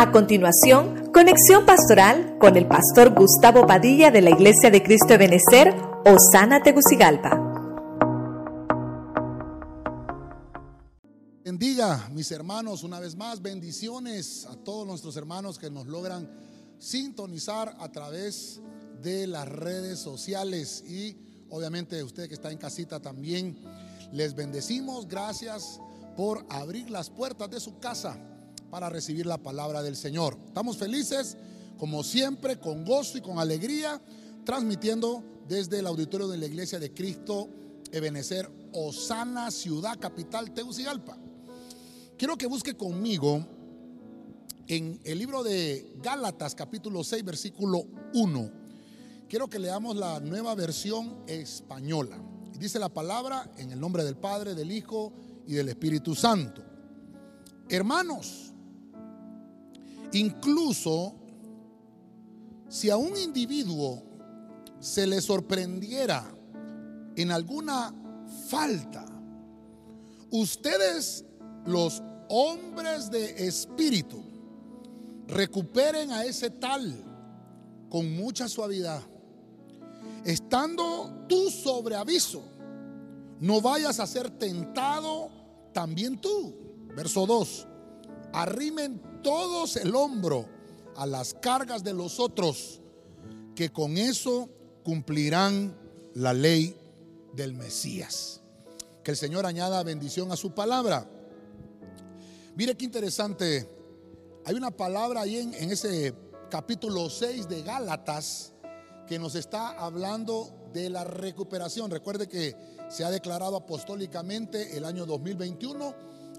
A continuación, conexión pastoral con el pastor Gustavo Padilla de la Iglesia de Cristo de Benecer, Osana Tegucigalpa. Bendiga, mis hermanos, una vez más, bendiciones a todos nuestros hermanos que nos logran sintonizar a través de las redes sociales y obviamente usted que está en casita también. Les bendecimos, gracias por abrir las puertas de su casa para recibir la palabra del Señor. Estamos felices, como siempre, con gozo y con alegría, transmitiendo desde el auditorio de la Iglesia de Cristo Ebenecer, Osana, ciudad capital Teucigalpa. Quiero que busque conmigo en el libro de Gálatas, capítulo 6, versículo 1. Quiero que leamos la nueva versión española. Dice la palabra en el nombre del Padre, del Hijo y del Espíritu Santo. Hermanos, Incluso si a un individuo se le sorprendiera en alguna falta, ustedes los hombres de espíritu recuperen a ese tal con mucha suavidad. Estando tú sobre aviso, no vayas a ser tentado también tú. Verso 2. Arrimen todos el hombro a las cargas de los otros, que con eso cumplirán la ley del Mesías. Que el Señor añada bendición a su palabra. Mire qué interesante. Hay una palabra ahí en, en ese capítulo 6 de Gálatas que nos está hablando de la recuperación. Recuerde que se ha declarado apostólicamente el año 2021,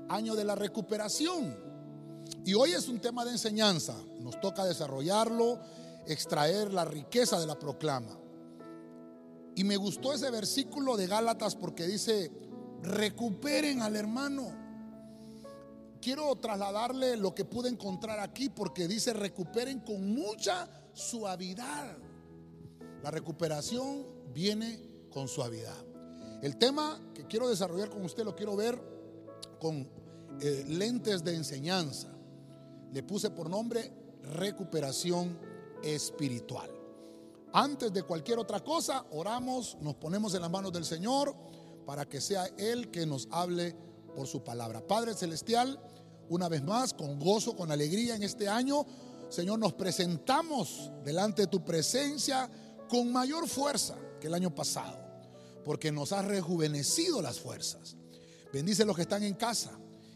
año de la recuperación. Y hoy es un tema de enseñanza. Nos toca desarrollarlo, extraer la riqueza de la proclama. Y me gustó ese versículo de Gálatas porque dice, recuperen al hermano. Quiero trasladarle lo que pude encontrar aquí porque dice, recuperen con mucha suavidad. La recuperación viene con suavidad. El tema que quiero desarrollar con usted lo quiero ver con eh, lentes de enseñanza le puse por nombre recuperación espiritual. Antes de cualquier otra cosa, oramos, nos ponemos en las manos del Señor para que sea Él que nos hable por su palabra. Padre Celestial, una vez más, con gozo, con alegría en este año, Señor, nos presentamos delante de tu presencia con mayor fuerza que el año pasado, porque nos has rejuvenecido las fuerzas. Bendice a los que están en casa.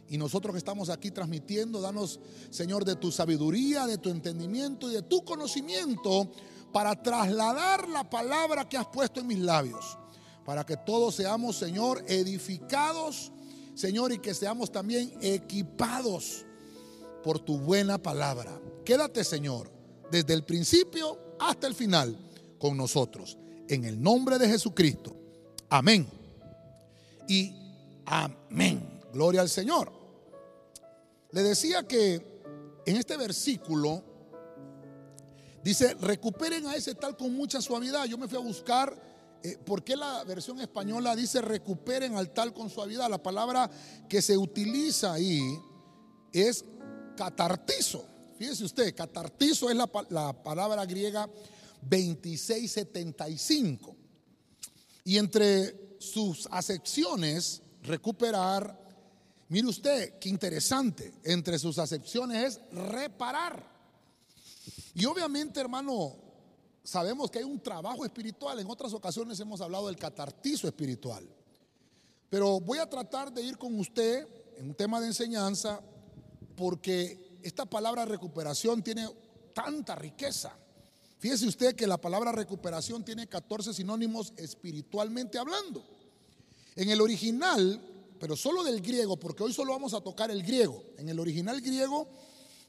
Y nosotros que estamos aquí transmitiendo, danos, Señor, de tu sabiduría, de tu entendimiento y de tu conocimiento para trasladar la palabra que has puesto en mis labios. Para que todos seamos, Señor, edificados, Señor, y que seamos también equipados por tu buena palabra. Quédate, Señor, desde el principio hasta el final con nosotros. En el nombre de Jesucristo. Amén. Y amén. Gloria al Señor. Le decía que en este versículo dice, recuperen a ese tal con mucha suavidad. Yo me fui a buscar eh, por qué la versión española dice recuperen al tal con suavidad. La palabra que se utiliza ahí es catartizo. Fíjese usted, catartizo es la, la palabra griega 2675. Y entre sus acepciones, recuperar, Mire usted, qué interesante. Entre sus acepciones es reparar. Y obviamente, hermano, sabemos que hay un trabajo espiritual. En otras ocasiones hemos hablado del catartizo espiritual. Pero voy a tratar de ir con usted en un tema de enseñanza porque esta palabra recuperación tiene tanta riqueza. Fíjese usted que la palabra recuperación tiene 14 sinónimos espiritualmente hablando. En el original pero solo del griego, porque hoy solo vamos a tocar el griego. En el original griego,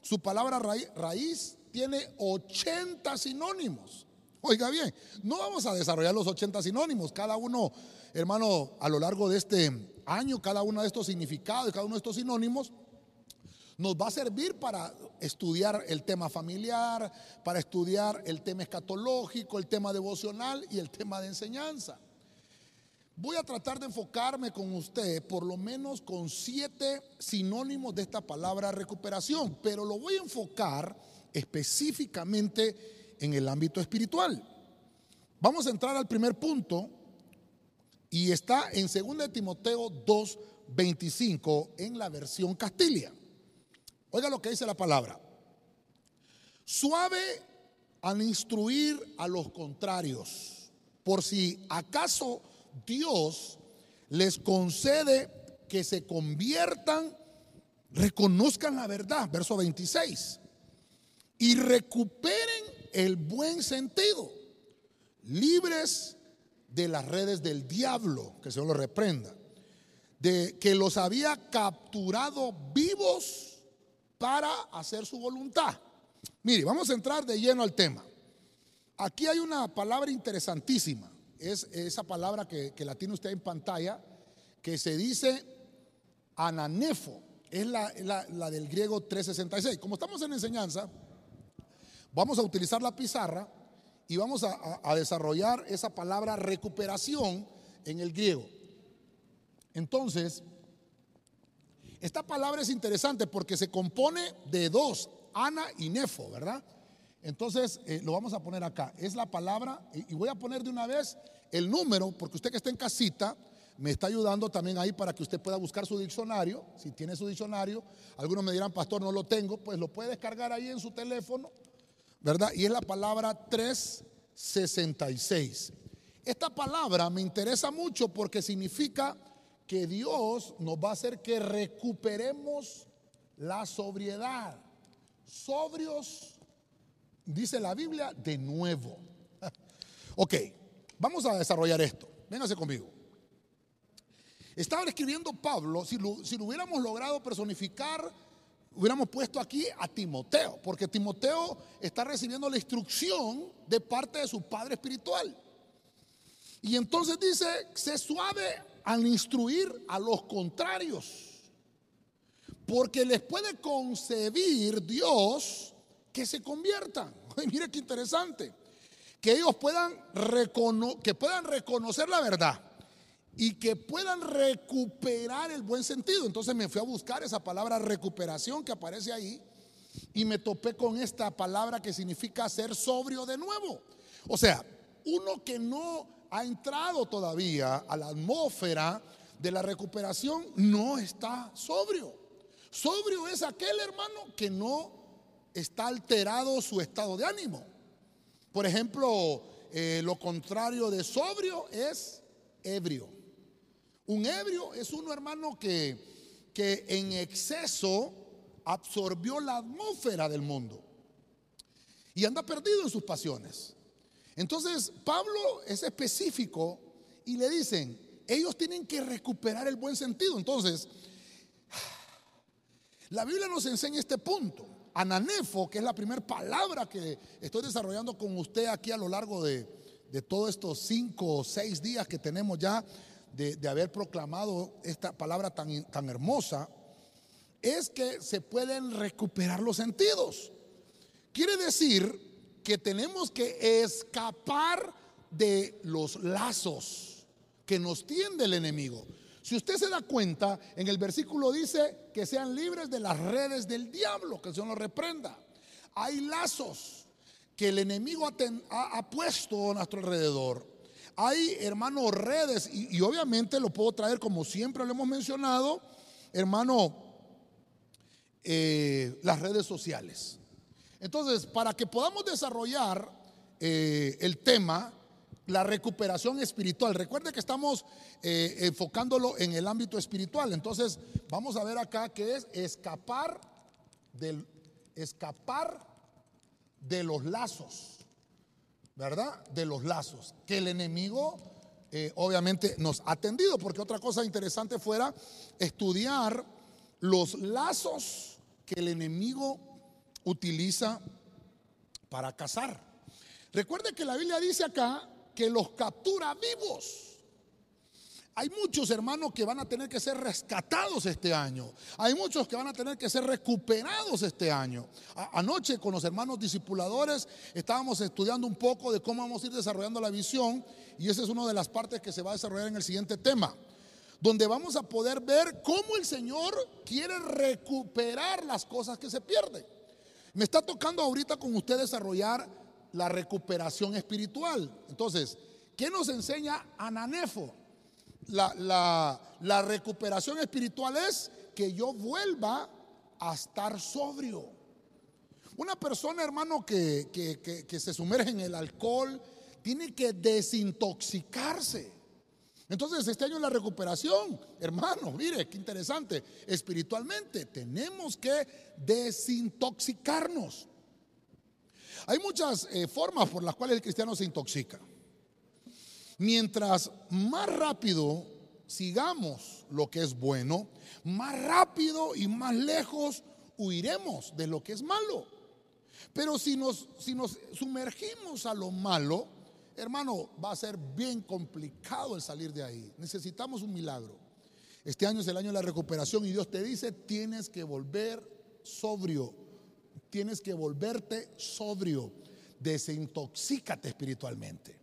su palabra raíz, tiene 80 sinónimos. Oiga bien, no vamos a desarrollar los 80 sinónimos. Cada uno, hermano, a lo largo de este año, cada uno de estos significados, cada uno de estos sinónimos, nos va a servir para estudiar el tema familiar, para estudiar el tema escatológico, el tema devocional y el tema de enseñanza. Voy a tratar de enfocarme con usted por lo menos con siete sinónimos de esta palabra recuperación, pero lo voy a enfocar específicamente en el ámbito espiritual. Vamos a entrar al primer punto y está en 2 Timoteo 2, 25 en la versión Castilla. Oiga lo que dice la palabra. Suave al instruir a los contrarios, por si acaso Dios les concede que se conviertan, reconozcan la verdad, verso 26, y recuperen el buen sentido, libres de las redes del diablo, que se lo reprenda, de que los había capturado vivos para hacer su voluntad. Mire, vamos a entrar de lleno al tema. Aquí hay una palabra interesantísima es esa palabra que, la tiene usted en pantalla, que se dice ananefo, es la, del griego 366. Como estamos en enseñanza, vamos a utilizar la pizarra y vamos a, a desarrollar esa palabra recuperación en el griego. Entonces, esta palabra es interesante porque se compone de dos, ana y nefo, ¿verdad? Entonces, eh, lo vamos a poner acá. Es la palabra, y, voy a poner de una vez el número, porque usted que está en casita, me está ayudando también ahí para que usted pueda buscar su diccionario. Si tiene su diccionario, algunos me dirán, pastor, no lo tengo, pues lo puede descargar ahí en su teléfono, ¿verdad? Y es la palabra 366. Esta palabra me interesa mucho porque significa que Dios nos va a hacer que recuperemos la sobriedad. Sobrios dice la Biblia, de nuevo. ok, vamos a desarrollar esto. Véngase conmigo. Estaba escribiendo Pablo, si lo, si lo hubiéramos logrado personificar, hubiéramos puesto aquí a Timoteo, porque Timoteo está recibiendo la instrucción de parte de su padre espiritual. Y entonces dice, sé suave al instruir a los contrarios, porque les puede concebir Dios que se conviertan. mire qué interesante. Que ellos puedan, que puedan reconocer la verdad y que puedan recuperar el buen sentido. Entonces me fui a buscar esa palabra recuperación que aparece ahí y me topé con esta palabra que significa ser sobrio de nuevo. O sea, uno que no ha entrado todavía a la atmósfera de la recuperación no está sobrio. Sobrio es aquel hermano que no está alterado su estado de ánimo. Por ejemplo, eh, lo contrario de sobrio es ebrio. Un ebrio es uno, hermano, que, que en exceso absorbió la atmósfera del mundo y anda perdido en sus pasiones. Entonces, Pablo es específico y le dicen, ellos tienen que recuperar el buen sentido. Entonces, la Biblia nos enseña este punto ananefo, que es la primera palabra que estoy desarrollando con usted aquí a lo largo de, todos estos cinco o seis días que tenemos ya de, haber proclamado esta palabra tan, tan hermosa, es que se pueden recuperar los sentidos. Quiere decir que tenemos que escapar de los lazos que nos tiende el enemigo. Si usted se da cuenta, en el versículo dice que sean libres de las redes del diablo, que el Señor los reprenda. Hay lazos que el enemigo ha, puesto a nuestro alrededor. Hay, hermano, redes, y, obviamente lo puedo traer como siempre lo hemos mencionado, hermano, eh, las redes sociales. Entonces, para que podamos desarrollar eh, el tema, la recuperación espiritual. Recuerde que estamos eh, enfocándolo en el ámbito espiritual. Entonces, vamos a ver acá que es escapar escapar de los lazos, ¿verdad? De los lazos que el enemigo eh, obviamente nos ha tendido, porque otra cosa interesante fuera estudiar los lazos que el enemigo utiliza para cazar. Recuerde que la Biblia dice acá que los captura vivos. Hay muchos hermanos que van a tener que ser rescatados este año. Hay muchos que van a tener que ser recuperados este año. anoche con los hermanos discipuladores estábamos estudiando un poco de cómo vamos a ir desarrollando la visión y esa es una de las partes que se va a desarrollar en el siguiente tema, donde vamos a poder ver cómo el Señor quiere recuperar las cosas que se pierden. Me está tocando ahorita con usted desarrollar la recuperación espiritual. Entonces, ¿qué nos enseña Ananefo? la, recuperación espiritual es que yo vuelva a estar sobrio. Una persona, hermano, que, que, se sumerge en el alcohol, tiene que desintoxicarse. Entonces, este año la recuperación, hermano, mire, qué interesante, espiritualmente tenemos que desintoxicarnos. Hay muchas eh, formas por las cuales el cristiano se intoxica. Mientras más rápido sigamos lo que es bueno, más rápido y más lejos huiremos de lo que es malo. Pero si nos, si nos sumergimos a lo malo, hermano, va a ser bien complicado el salir de ahí. Necesitamos un milagro. Este año es el año de la recuperación y Dios te dice, tienes que volver sobrio, tienes que volverte sobrio, desintoxícate espiritualmente.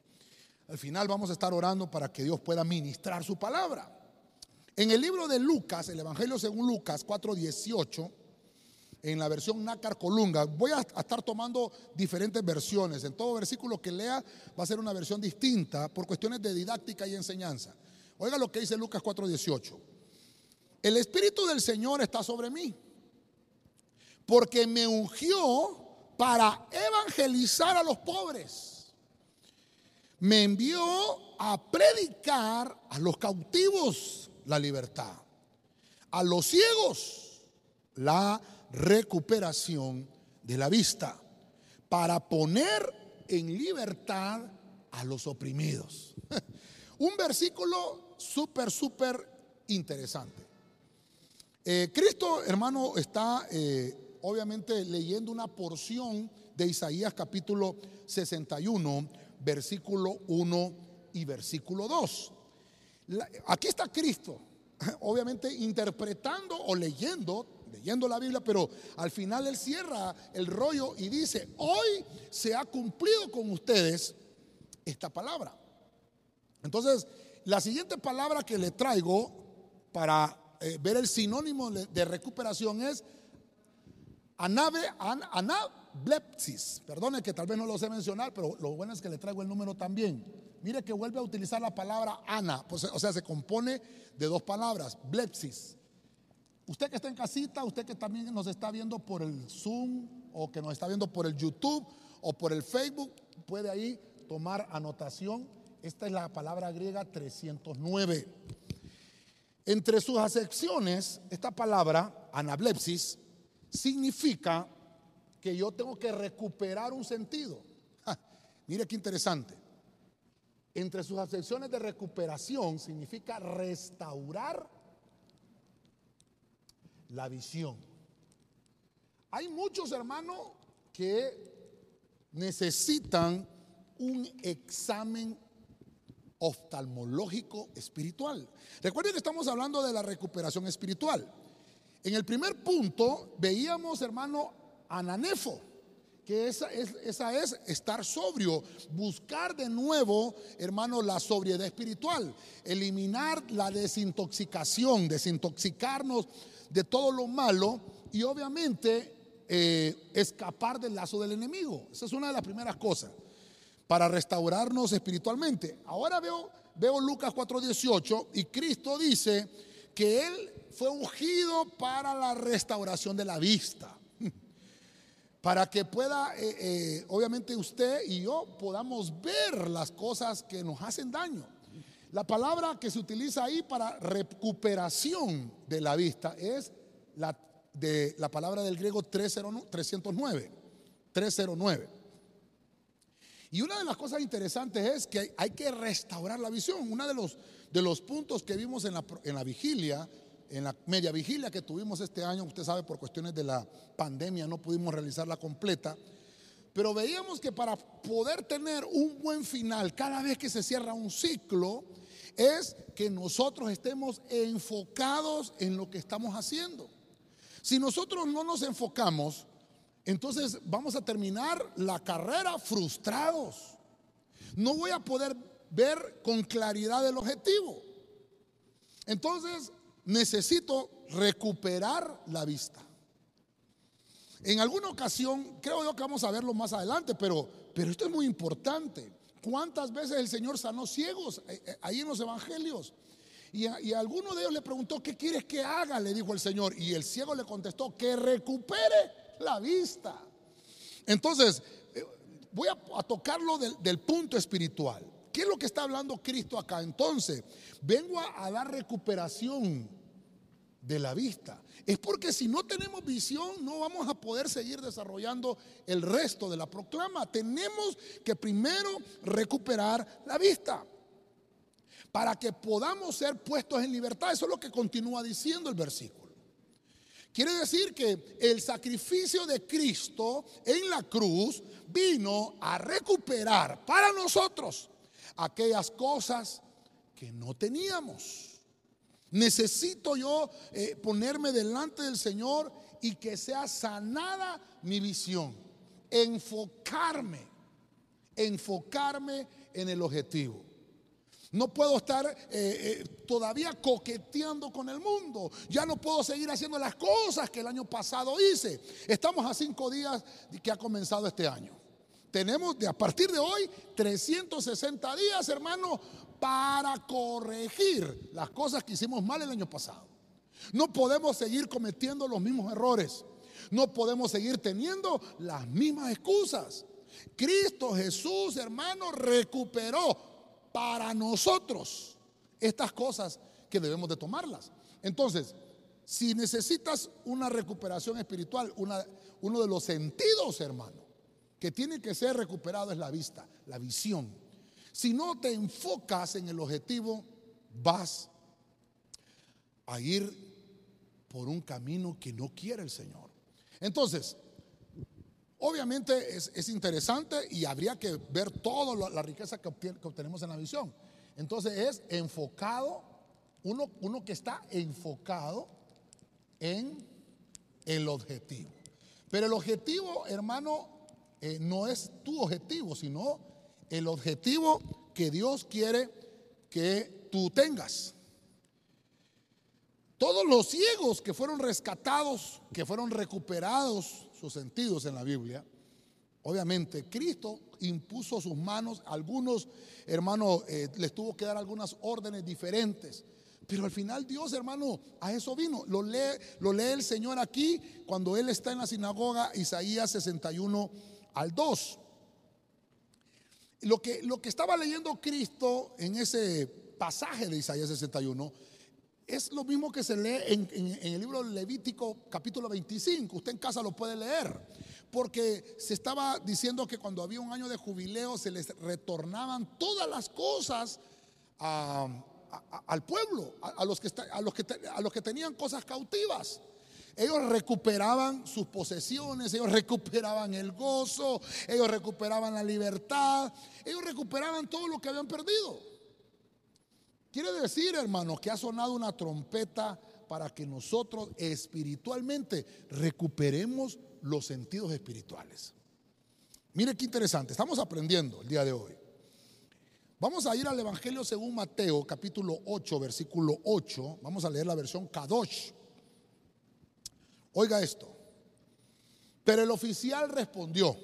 Al final vamos a estar orando para que Dios pueda ministrar su palabra. En el libro de Lucas, el Evangelio según Lucas 4:18, en la versión Nácar Colunga, voy a estar tomando diferentes versiones. En todo versículo que lea va a ser una versión distinta por cuestiones de didáctica y enseñanza. Oiga lo que dice Lucas 4:18. El Espíritu del Señor está sobre mí, porque me ungió para evangelizar a los pobres me envió a predicar a los cautivos la libertad, a los ciegos la recuperación de la vista, para poner en libertad a los oprimidos. Un versículo súper, súper interesante. Eh, Cristo, hermano, está eh, obviamente leyendo una porción de Isaías capítulo 61 versículo 1 y versículo 2. Aquí está Cristo, obviamente interpretando o leyendo, leyendo la Biblia, pero al final él cierra el rollo y dice, hoy se ha cumplido con ustedes esta palabra. Entonces, la siguiente palabra que le traigo para eh, ver el sinónimo de recuperación es anave, an, Blepsis. Perdone que tal vez no lo sé mencionar, pero lo bueno es que le traigo el número también. Mire que vuelve a utilizar la palabra ana, pues, o sea, se compone de dos palabras, blepsis. Usted que está en casita, usted que también nos está viendo por el Zoom o que nos está viendo por el YouTube o por el Facebook, puede ahí tomar anotación. Esta es la palabra griega 309. Entre sus acepciones, esta palabra, anablepsis, significa que yo tengo que recuperar un sentido. mire qué interesante. Entre sus acepciones de recuperación significa restaurar la visión. Hay muchos hermanos que necesitan un examen oftalmológico espiritual. Recuerden que estamos hablando de la recuperación espiritual. En el primer punto veíamos, hermano, ananefo, que esa es, estar sobrio, buscar de nuevo, hermano, la sobriedad espiritual, eliminar la desintoxicación, desintoxicarnos de todo lo malo y obviamente eh, escapar del lazo del enemigo. Esa es una de las primeras cosas para restaurarnos espiritualmente. Ahora veo, veo Lucas 4:18 y Cristo dice que Él fue ungido para la restauración de la vista para que pueda, eh, eh, obviamente usted y yo podamos ver las cosas que nos hacen daño. La palabra que se utiliza ahí para recuperación de la vista es la, de, la palabra del griego 309, 309. Y una de las cosas interesantes es que hay que restaurar la visión. Uno de los, de los puntos que vimos en la, en la vigilia en la media vigilia que tuvimos este año, usted sabe, por cuestiones de la pandemia no pudimos realizarla completa, pero veíamos que para poder tener un buen final, cada vez que se cierra un ciclo, es que nosotros estemos enfocados en lo que estamos haciendo. Si nosotros no nos enfocamos, entonces vamos a terminar la carrera frustrados. No voy a poder ver con claridad el objetivo. Entonces necesito recuperar la vista. En alguna ocasión, creo yo que vamos a verlo más adelante, pero, pero esto es muy importante. ¿Cuántas veces el Señor sanó ciegos eh, eh, ahí en los evangelios? Y a, y alguno de ellos le preguntó, ¿qué quieres que haga? Le dijo el Señor. Y el ciego le contestó, que recupere la vista. Entonces, eh, voy a, tocarlo del, punto espiritual. ¿Qué es lo que está hablando Cristo acá? Entonces, vengo a dar recuperación de la vista. Es porque si no tenemos visión no vamos a poder seguir desarrollando el resto de la proclama. Tenemos que primero recuperar la vista para que podamos ser puestos en libertad. Eso es lo que continúa diciendo el versículo. Quiere decir que el sacrificio de Cristo en la cruz vino a recuperar para nosotros aquellas cosas que no teníamos. Necesito yo eh, ponerme delante del Señor y que sea sanada mi visión. Enfocarme, enfocarme en el objetivo. No puedo estar eh, eh, todavía coqueteando con el mundo. Ya no puedo seguir haciendo las cosas que el año pasado hice. Estamos a cinco días que ha comenzado este año. Tenemos de a partir de hoy 360 días, hermano, para corregir las cosas que hicimos mal el año pasado. No podemos seguir cometiendo los mismos errores. No podemos seguir teniendo las mismas excusas. Cristo Jesús, hermano, recuperó para nosotros estas cosas que debemos de tomarlas. Entonces, si necesitas una recuperación espiritual, uno de los sentidos, hermano, que tiene que ser recuperado es la vista, la visión. Si no te enfocas en el objetivo, vas a ir por un camino que no quiere el Señor. Entonces, obviamente es, interesante y habría que ver toda la riqueza que, obtenemos en la visión. Entonces es enfocado, uno, uno que está enfocado en el objetivo. Pero el objetivo, hermano, eh, no es tu objetivo, sino el objetivo que Dios quiere que tú tengas. Todos los ciegos que fueron rescatados, que fueron recuperados sus sentidos en la Biblia, obviamente Cristo impuso sus manos, algunos hermanos eh, les tuvo que dar algunas órdenes diferentes. Pero al final Dios, hermano, a eso vino. Lo lee, lo lee el Señor aquí cuando Él está en la sinagoga, Isaías 61 al 2 lo que, lo que estaba leyendo Cristo en ese pasaje de Isaías 61 es lo mismo que se lee en, el libro Levítico capítulo 25. Usted en casa lo puede leer. Porque se estaba diciendo que cuando había un año de jubileo se les retornaban todas las cosas al pueblo, a, los que, a, los que, a los que tenían cosas cautivas. Ellos recuperaban sus posesiones, ellos recuperaban el gozo, ellos recuperaban la libertad, ellos recuperaban todo lo que habían perdido. Quiere decir, hermanos, que ha sonado una trompeta para que nosotros espiritualmente recuperemos los sentidos espirituales. Mire qué interesante, estamos aprendiendo el día de hoy. Vamos a ir al Evangelio según Mateo, capítulo 8, versículo 8. Vamos a leer la versión Kadosh. Oiga esto. Pero el oficial respondió,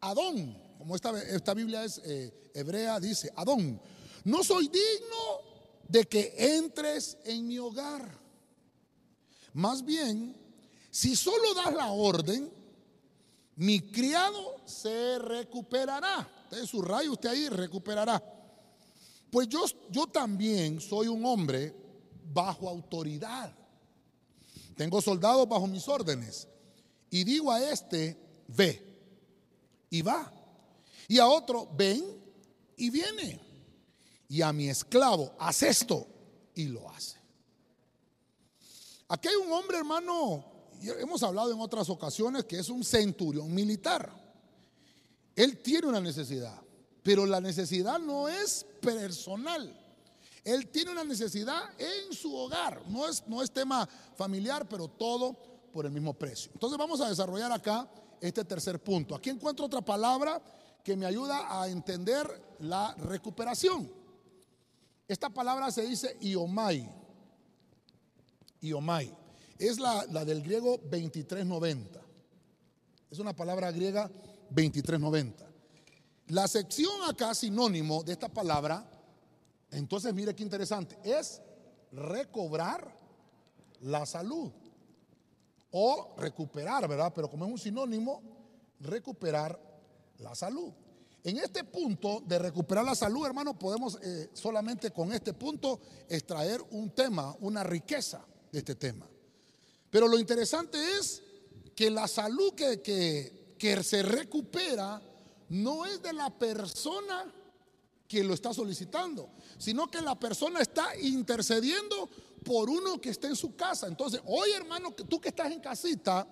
Adón, como esta, esta Biblia es eh, hebrea, dice, Adón, no soy digno de que entres en mi hogar. Más bien, si solo das la orden, mi criado se recuperará. Usted subraya usted ahí, recuperará. Pues yo, yo también soy un hombre bajo autoridad tengo soldados bajo mis órdenes. Y digo a este, ve. Y va. Y a otro, ven y viene. Y a mi esclavo, haz esto. Y lo hace. Aquí hay un hombre, hermano, hemos hablado en otras ocasiones que es un centurión militar. Él tiene una necesidad, Pero la necesidad no es personal. Él tiene una necesidad en su hogar. No es, no es tema familiar, pero todo por el mismo precio. Entonces vamos a desarrollar acá este tercer punto. Aquí encuentro otra palabra que me ayuda a entender la recuperación. Esta palabra se dice iomai. Iomai. Es la, la del griego 2390. Es una palabra griega 2390. La sección acá, sinónimo de esta palabra, entonces mire qué interesante, es recobrar la salud o recuperar, ¿verdad? Pero como es un sinónimo, recuperar la salud. En este punto de recuperar la salud, hermano, podemos eh, solamente con este punto extraer un tema, una riqueza de este tema. Pero lo interesante es que la salud que, que, que se recupera no es de la persona que lo está solicitando, sino que la persona está intercediendo por uno que esté en su casa. Entonces, hoy hermano, tú que estás en casita,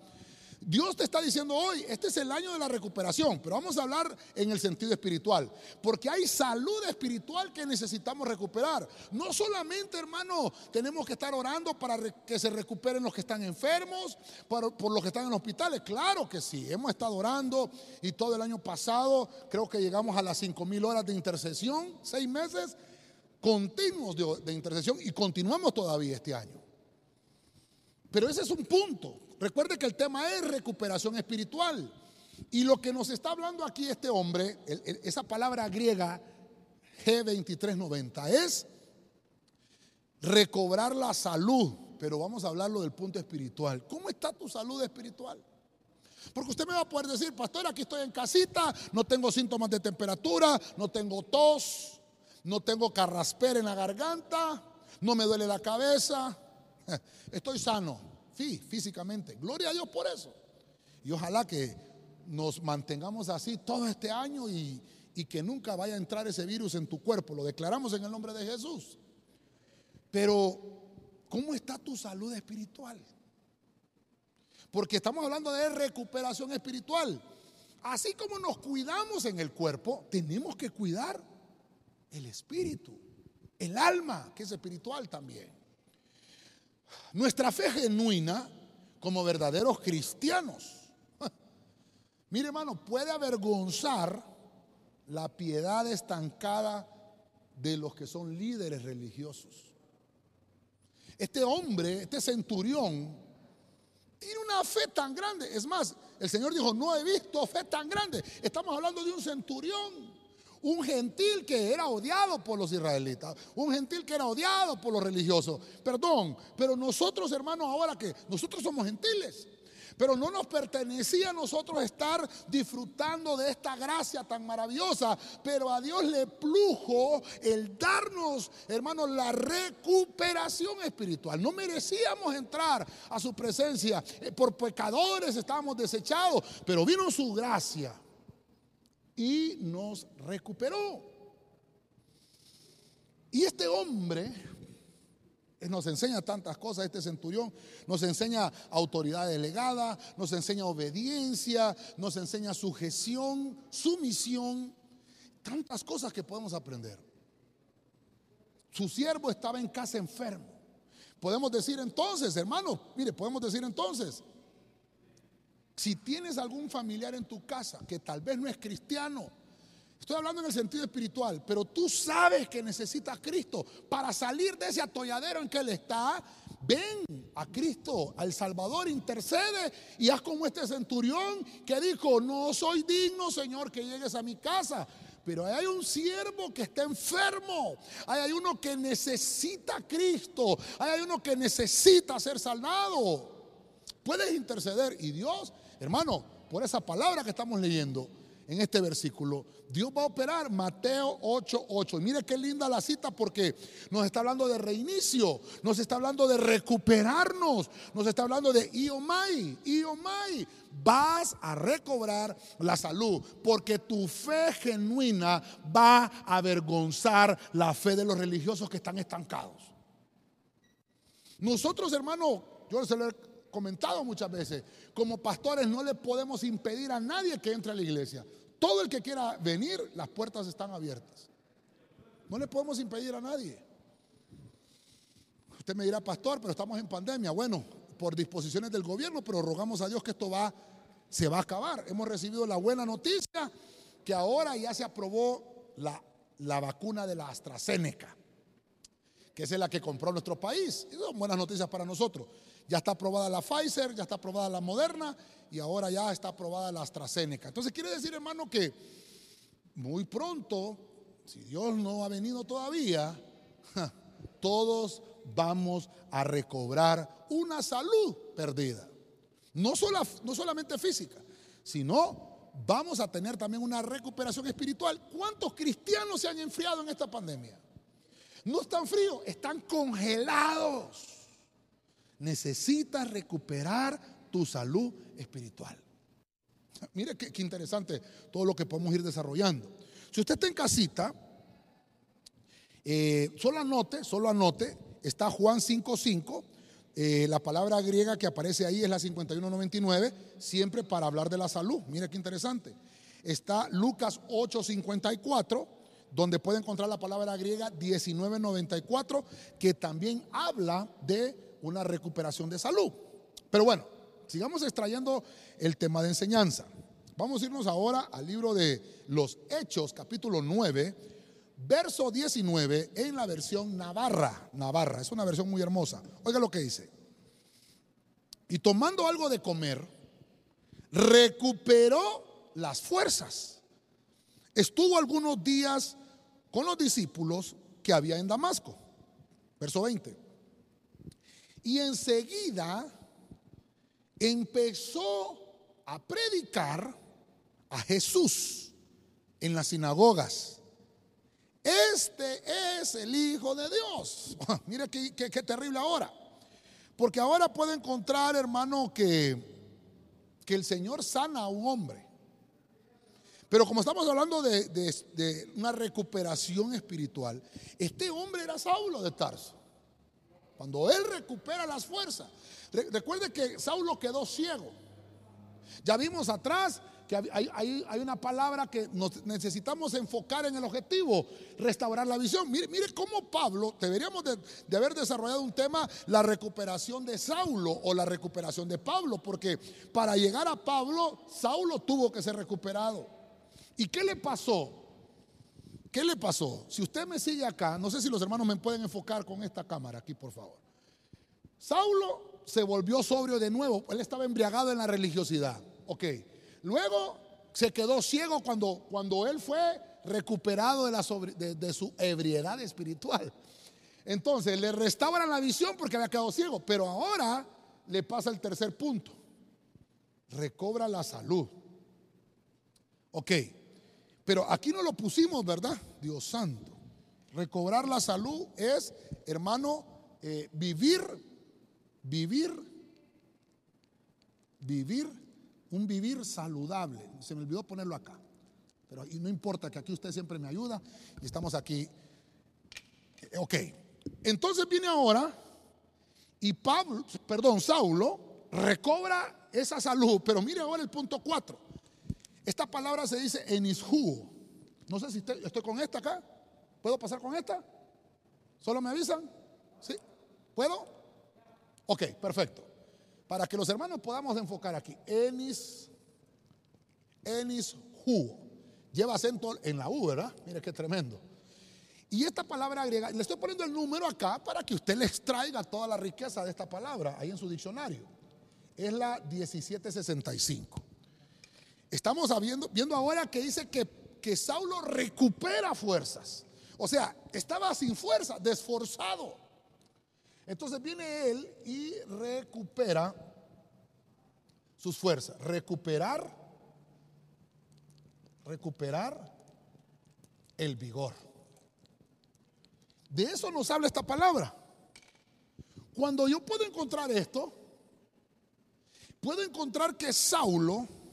Dios te está diciendo hoy, este es el año de la recuperación, pero vamos a hablar en el sentido espiritual, porque hay salud espiritual que necesitamos recuperar. No solamente, hermano, tenemos que estar orando para que se recuperen los que están enfermos, por, por los que están en hospitales, claro que sí, hemos estado orando y todo el año pasado creo que llegamos a las 5 mil horas de intercesión, seis meses continuos de, de intercesión y continuamos todavía este año. Pero ese es un punto. Recuerde que el tema es recuperación espiritual. Y lo que nos está hablando aquí este hombre, esa palabra griega G2390, es recobrar la salud. Pero vamos a hablarlo del punto espiritual. ¿Cómo está tu salud espiritual? Porque usted me va a poder decir, pastor, aquí estoy en casita, no tengo síntomas de temperatura, no tengo tos, no tengo carrasper en la garganta, no me duele la cabeza, estoy sano. Sí, físicamente. Gloria a Dios por eso. Y ojalá que nos mantengamos así todo este año y, y que nunca vaya a entrar ese virus en tu cuerpo. Lo declaramos en el nombre de Jesús. Pero, ¿cómo está tu salud espiritual? Porque estamos hablando de recuperación espiritual. Así como nos cuidamos en el cuerpo, tenemos que cuidar el espíritu, el alma, que es espiritual también. Nuestra fe genuina como verdaderos cristianos. Mire hermano, puede avergonzar la piedad estancada de los que son líderes religiosos. Este hombre, este centurión, tiene una fe tan grande. Es más, el Señor dijo, no he visto fe tan grande. Estamos hablando de un centurión un gentil que era odiado por los israelitas, un gentil que era odiado por los religiosos. Perdón, pero nosotros hermanos ahora que nosotros somos gentiles. Pero no nos pertenecía a nosotros estar disfrutando de esta gracia tan maravillosa. Pero a Dios le plujo el darnos, hermanos, la recuperación espiritual. No merecíamos entrar a su presencia. Eh, por pecadores estábamos desechados. Pero vino su gracia y nos recuperó. Y este hombre nos enseña tantas cosas, este centurión nos enseña autoridad delegada, nos enseña obediencia, nos enseña sujeción, sumisión, tantas cosas que podemos aprender. Su siervo estaba en casa enfermo. Podemos decir entonces, hermano, mire, podemos decir entonces, si tienes algún familiar en tu casa que tal vez no es cristiano, estoy hablando en el sentido espiritual, pero tú sabes que necesita a Cristo para salir de ese atolladero en que él está, ven a Cristo, al Salvador, intercede y haz como este centurión que dijo, no soy digno, Señor, que llegues a mi casa. Pero hay un siervo que está enfermo. Hay uno que necesita a Cristo. Hay uno que necesita ser salvado. Puedes interceder y Dios Hermano, por esa palabra que estamos leyendo en este versículo, Dios va a operar Mateo 8:8. Y mire qué linda la cita porque nos está hablando de reinicio, nos está hablando de recuperarnos, nos está hablando de Iomai, Iomai. Vas a recobrar la salud porque tu fe genuina va a avergonzar la fe de los religiosos que están estancados. Nosotros, hermano, yo se lo comentado muchas veces, como pastores no le podemos impedir a nadie que entre a la iglesia. todo el que quiera venir, las puertas están abiertas. No le podemos impedir a nadie. Usted me dirá, pastor, pero estamos en pandemia. Bueno, por disposiciones del gobierno, pero rogamos a Dios que esto va, se va a acabar. Hemos recibido la buena noticia que ahora ya se aprobó la, la vacuna de la AstraZeneca, que es la que compró nuestro país. Y son buenas noticias para nosotros. Ya está aprobada la Pfizer, ya está aprobada la Moderna y ahora ya está aprobada la AstraZeneca. Entonces quiere decir, hermano, que muy pronto, si Dios no ha venido todavía, todos vamos a recobrar una salud perdida. No, no solamente física, sino vamos a tener también una recuperación espiritual. ¿Cuántos cristianos se han enfriado en esta pandemia? No están fríos, están congelados. Necesitas recuperar tu salud espiritual. Mire qué, interesante todo lo que podemos ir desarrollando. Si usted está en casita, eh, solo anote, solo anote está Juan 5.5. Eh, la palabra griega que aparece ahí es la 5199, siempre para hablar de la salud. Mira qué interesante. Está Lucas 8.54, donde puede encontrar la palabra griega 1994, que también habla de una recuperación de salud. Pero bueno, sigamos extrayendo el tema de enseñanza. Vamos a irnos ahora al libro de los Hechos, capítulo 9 verso 19 en la versión Navarra. Navarra, es una versión muy hermosa. Oiga lo que dice. Y tomando algo de comer, recuperó las fuerzas. Estuvo algunos días con los discípulos que había en Damasco. Verso 20. Y enseguida empezó a predicar a Jesús en las sinagogas este es el Hijo de Dios. Mire qué, terrible ahora. Porque ahora puede encontrar, hermano, que, que el Señor sana a un hombre. Pero como estamos hablando de, de, una recuperación espiritual, este hombre era Saulo de Tarso. Cuando él recupera las fuerzas. Recuerde que Saulo quedó ciego. Ya vimos atrás que hay, una palabra que necesitamos enfocar en el objetivo, restaurar la visión. Mire, mire cómo Pablo, deberíamos de, de, haber desarrollado un tema, la recuperación de Saulo o la recuperación de Pablo, porque para llegar a Pablo, Saulo tuvo que ser recuperado. ¿Y qué le pasó? ¿Qué le pasó? Si usted me sigue acá, no sé si los hermanos me pueden enfocar con esta cámara aquí, por favor. Saulo se volvió sobrio de nuevo, él estaba embriagado en la religiosidad. Ok. Luego se quedó ciego cuando, cuando él fue recuperado de, la de, su ebriedad espiritual. Entonces le restauran la visión porque había quedado ciego, pero ahora le pasa el tercer punto. Recobra la salud. Ok, pero aquí no lo pusimos, ¿verdad? Dios santo. Recobrar la salud es, hermano, eh, vivir, vivir, vivir un vivir saludable. Se me olvidó ponerlo acá. Pero no importa que aquí usted siempre me ayuda y estamos aquí. Eh, ok. Entonces viene ahora y Pablo, perdón, Saulo recobra esa salud, pero mire ahora el punto 4. Esta palabra se dice en ishu. No sé si estoy, con esta acá. ¿Puedo pasar con esta? ¿Solo me avisan? ¿Sí? ¿Puedo? Ok, perfecto para que los hermanos podamos enfocar aquí. Enis, Enis. Lleva acento en la U, ¿verdad? Mire qué tremendo. Y esta palabra griega, le estoy poniendo el número acá para que usted le extraiga toda la riqueza de esta palabra ahí en su diccionario. Es la 1765. Estamos viendo, viendo ahora que dice que, que Saulo recupera fuerzas. O sea, estaba sin fuerza, desforzado. Entonces viene él y recupera sus fuerzas. Recuperar, recuperar el vigor. De eso nos habla esta palabra. Cuando yo puedo encontrar esto, puedo encontrar que Saulo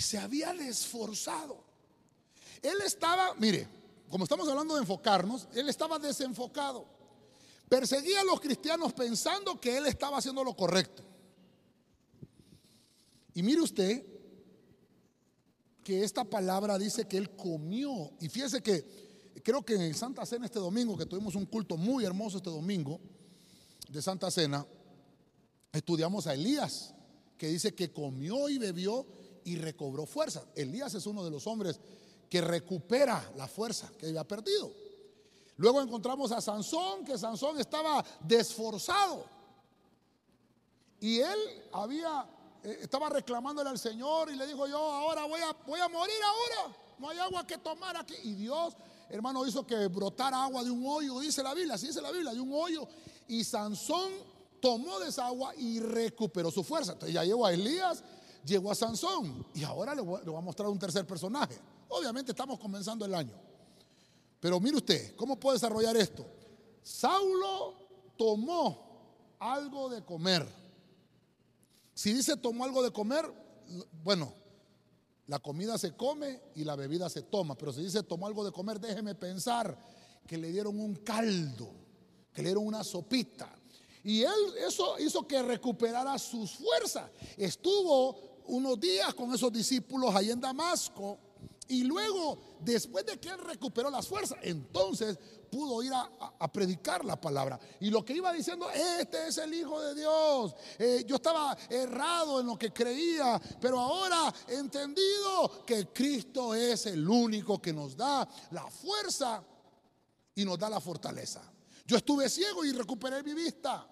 se había esforzado. Él estaba, mire, como estamos hablando de enfocarnos, él estaba desenfocado. Perseguía a los cristianos pensando que él estaba haciendo lo correcto. Y mire usted que esta palabra dice que él comió. Y fíjese que creo que en Santa Cena este domingo, que tuvimos un culto muy hermoso este domingo de Santa Cena, estudiamos a Elías, que dice que comió y bebió y recobró fuerza. Elías es uno de los hombres que recupera la fuerza que había perdido. Luego encontramos a Sansón, que Sansón estaba desforzado. Y él había, eh, estaba reclamándole al Señor y le dijo yo, ahora voy a, voy a morir ahora. No hay agua que tomar aquí. Y Dios, hermano, hizo que brotara agua de un hoyo, dice la Biblia, así dice la Biblia, de un hoyo. Y Sansón tomó de esa agua y recuperó su fuerza. Entonces ya llegó a Elías, llegó a Sansón. Y ahora le voy, a mostrar un tercer personaje. Obviamente estamos comenzando el año. Pero mire usted, ¿cómo puede desarrollar esto? Saulo tomó algo de comer. Si dice tomó algo de comer, bueno, la comida se come y la bebida se toma. Pero si dice tomó algo de comer, déjeme pensar que le dieron un caldo, que le dieron una sopita. Y él eso hizo que recuperara sus fuerzas. Estuvo unos días con esos discípulos ahí en Damasco y luego, después de que él recuperó las fuerzas, entonces pudo ir a, predicar la palabra. Y lo que iba diciendo, este es el Hijo de Dios. Eh, yo estaba errado en lo que creía, pero ahora he entendido que Cristo es el único que nos da la fuerza y nos da la fortaleza. Yo estuve ciego y recuperé mi vista.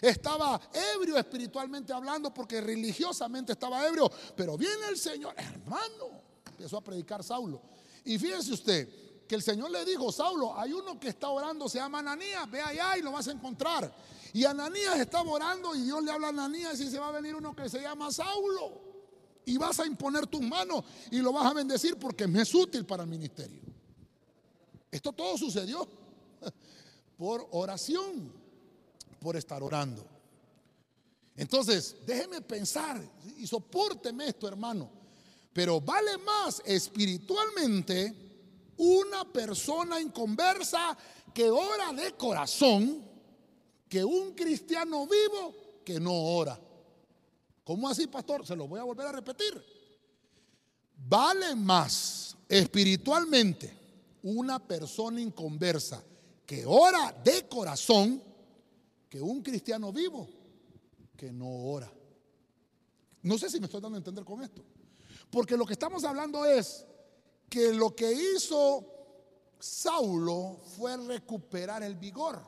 Estaba ebrio espiritualmente hablando porque religiosamente estaba ebrio, pero viene el Señor, hermano empezó a predicar Saulo. Y fíjense usted que el Señor le dijo, Saulo, hay uno que está orando, se llama Ananías, ve allá y lo vas a encontrar. Y Ananías estaba orando y Dios le habla a Ananías y se va a venir uno que se llama Saulo. Y vas a imponer tus manos y lo vas a bendecir porque me es útil para el ministerio. Esto todo sucedió por oración, por estar orando. Entonces, déjeme pensar y soporteme esto, hermano. Pero vale más espiritualmente una persona inconversa que ora de corazón que un cristiano vivo que no ora. ¿Cómo así, pastor? Se lo voy a volver a repetir. Vale más espiritualmente una persona inconversa que ora de corazón que un cristiano vivo que no ora. No sé si me estoy dando a entender con esto. Porque lo que estamos hablando es que lo que hizo Saulo fue recuperar el vigor,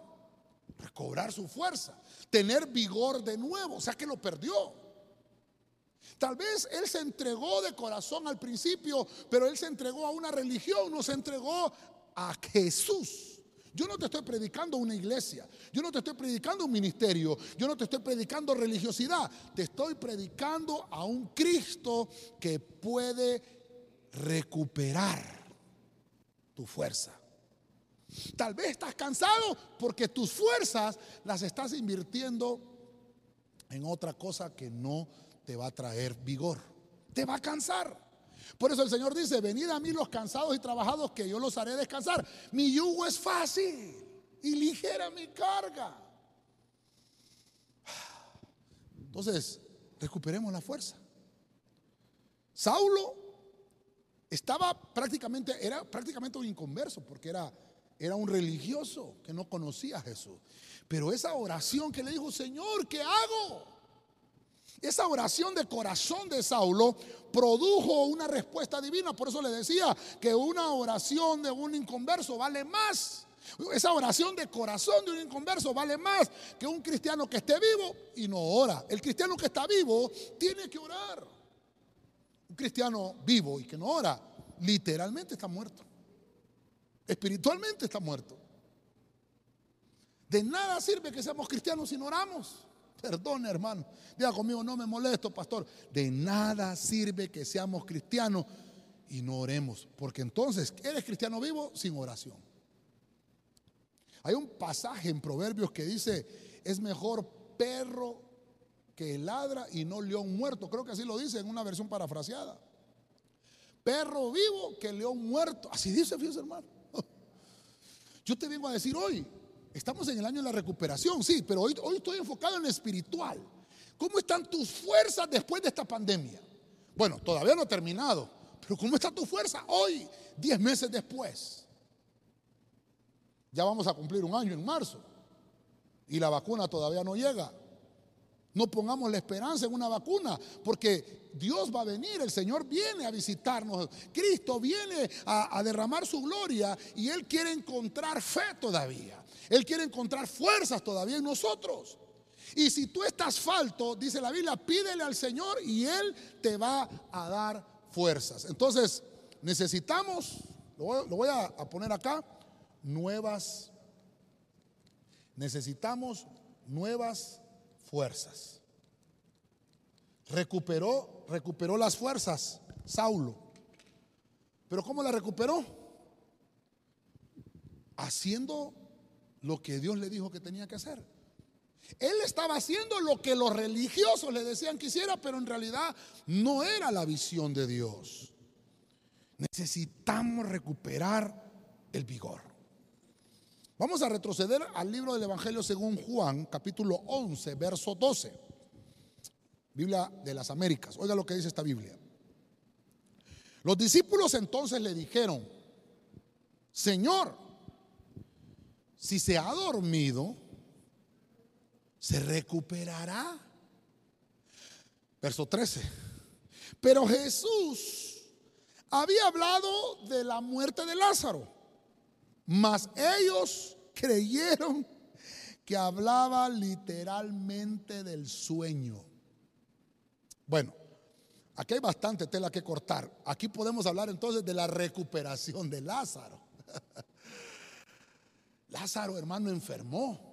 recobrar su fuerza, tener vigor de nuevo, o sea que lo perdió. Tal vez él se entregó de corazón al principio, pero él se entregó a una religión, no se entregó a Jesús. Yo no te estoy predicando una iglesia, yo no te estoy predicando un ministerio, yo no te estoy predicando religiosidad, te estoy predicando a un Cristo que puede recuperar tu fuerza. Tal vez estás cansado porque tus fuerzas las estás invirtiendo en otra cosa que no te va a traer vigor. Te va a cansar. Por eso el Señor dice, venid a mí los cansados y trabajados que yo los haré descansar. Mi yugo es fácil y ligera mi carga. Entonces, recuperemos la fuerza. Saulo estaba prácticamente, era prácticamente un inconverso porque era, era un religioso que no conocía a Jesús. Pero esa oración que le dijo, Señor, ¿qué hago? Esa oración de corazón de Saulo produjo una respuesta divina. Por eso le decía que una oración de un inconverso vale más. Esa oración de corazón de un inconverso vale más que un cristiano que esté vivo y no ora. El cristiano que está vivo tiene que orar. Un cristiano vivo y que no ora, literalmente está muerto. Espiritualmente está muerto. De nada sirve que seamos cristianos si no oramos. Perdone, hermano. Diga conmigo, no me molesto, pastor. De nada sirve que seamos cristianos y no oremos. Porque entonces, ¿eres cristiano vivo sin oración? Hay un pasaje en Proverbios que dice, es mejor perro que ladra y no león muerto. Creo que así lo dice en una versión parafraseada. Perro vivo que león muerto. Así dice, fíjese hermano. Yo te vengo a decir hoy, Estamos en el año de la recuperación, sí, pero hoy, estoy enfocado en lo espiritual. ¿Cómo están tus fuerzas después de esta pandemia? Bueno, todavía no ha terminado, pero ¿cómo está tu fuerza hoy, diez meses después? Ya vamos a cumplir un año en marzo y la vacuna todavía no llega. No pongamos la esperanza en una vacuna, porque Dios va a venir, el Señor viene a visitarnos, Cristo viene a, derramar su gloria y Él quiere encontrar fe todavía, Él quiere encontrar fuerzas todavía en nosotros. Y si tú estás falto, dice la Biblia, pídele al Señor y Él te va a dar fuerzas. Entonces, necesitamos, lo voy, a, a poner acá, nuevas, necesitamos nuevas fuerzas. Recuperó, recuperó las fuerzas, Saulo. Pero ¿cómo la recuperó? Haciendo lo que Dios le dijo que tenía que hacer. Él estaba haciendo lo que los religiosos le decían que hiciera, pero en realidad no era la visión de Dios. Necesitamos recuperar el vigor. Vamos a retroceder al libro del Evangelio según Juan, capítulo 11, verso 12. Biblia de las Américas. Oiga lo que dice esta Biblia. Los discípulos entonces le dijeron, Señor, si se ha dormido, se recuperará. Verso 13. Pero Jesús había hablado de la muerte de Lázaro mas ellos creyeron que hablaba literalmente del sueño. Bueno, aquí hay bastante tela que cortar. Aquí podemos hablar entonces de la recuperación de Lázaro. Lázaro, hermano, enfermó.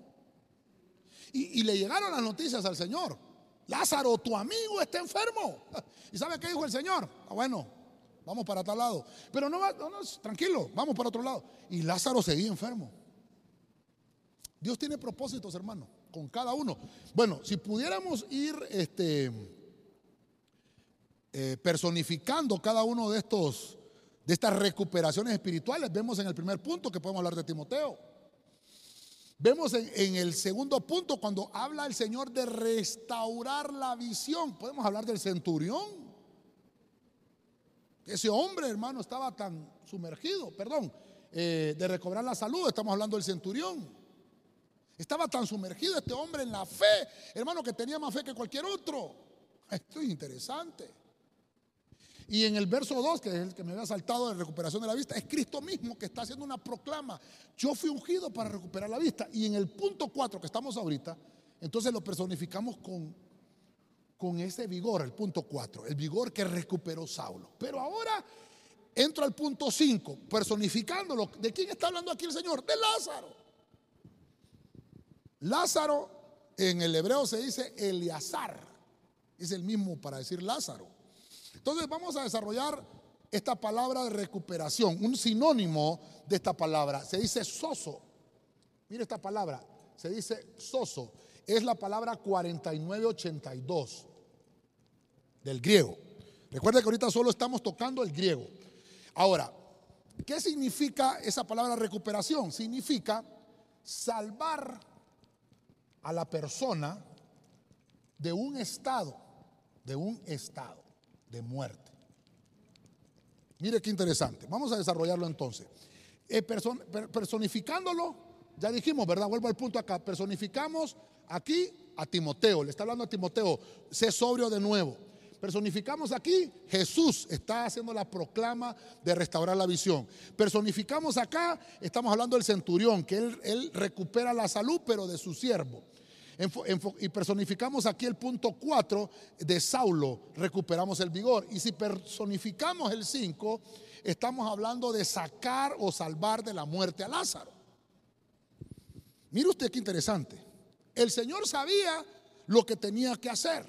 Y, le llegaron las noticias al Señor. Lázaro, tu amigo está enfermo. ¿Y sabe qué dijo el Señor? Ah, bueno, vamos para tal lado. Pero no, no, no, tranquilo, vamos para otro lado. Y Lázaro seguía enfermo. Dios tiene propósitos, hermano, con cada uno. Bueno, si pudiéramos ir este, eh, personificando cada uno de estos, de estas recuperaciones espirituales, vemos en el primer punto que podemos hablar de Timoteo. Vemos en, el segundo punto cuando habla el Señor de restaurar la visión. Podemos hablar del centurión. Ese hombre, hermano, estaba tan sumergido, perdón, eh, de recobrar la salud, estamos hablando del centurión. Estaba tan sumergido este hombre en la fe, hermano, que tenía más fe que cualquier otro. Esto es interesante. Y en el verso 2, que es el que me había saltado de recuperación de la vista, es Cristo mismo que está haciendo una proclama. Yo fui ungido para recuperar la vista. Y en el punto 4 que estamos ahorita, entonces lo personificamos con con ese vigor, el punto 4, el vigor que recuperó Saulo. Pero ahora entro al punto 5, personificándolo. ¿De quién está hablando aquí el Señor? De Lázaro. Lázaro en el hebreo se dice Eleazar, es el mismo para decir Lázaro. Entonces vamos a desarrollar esta palabra de recuperación, un sinónimo de esta palabra, se dice soso. Mire esta palabra, se dice soso es la palabra 4982 del griego. Recuerda que ahorita solo estamos tocando el griego. Ahora, ¿qué significa esa palabra recuperación? Significa salvar a la persona de un estado, de un estado de muerte. Mire qué interesante. Vamos a desarrollarlo entonces. Eh, personificándolo, ya dijimos, ¿verdad? Vuelvo al punto acá. Personificamos aquí a Timoteo, le está hablando a Timoteo, sé sobrio de nuevo. Personificamos aquí, Jesús está haciendo la proclama de restaurar la visión. Personificamos acá, estamos hablando del centurión, que él, recupera la salud, pero de su siervo. Y personificamos aquí el punto 4 de Saulo, recuperamos el vigor. Y si personificamos el 5, estamos hablando de sacar o salvar de la muerte a Lázaro. Mire usted qué interesante. El Señor sabía lo que tenía que hacer.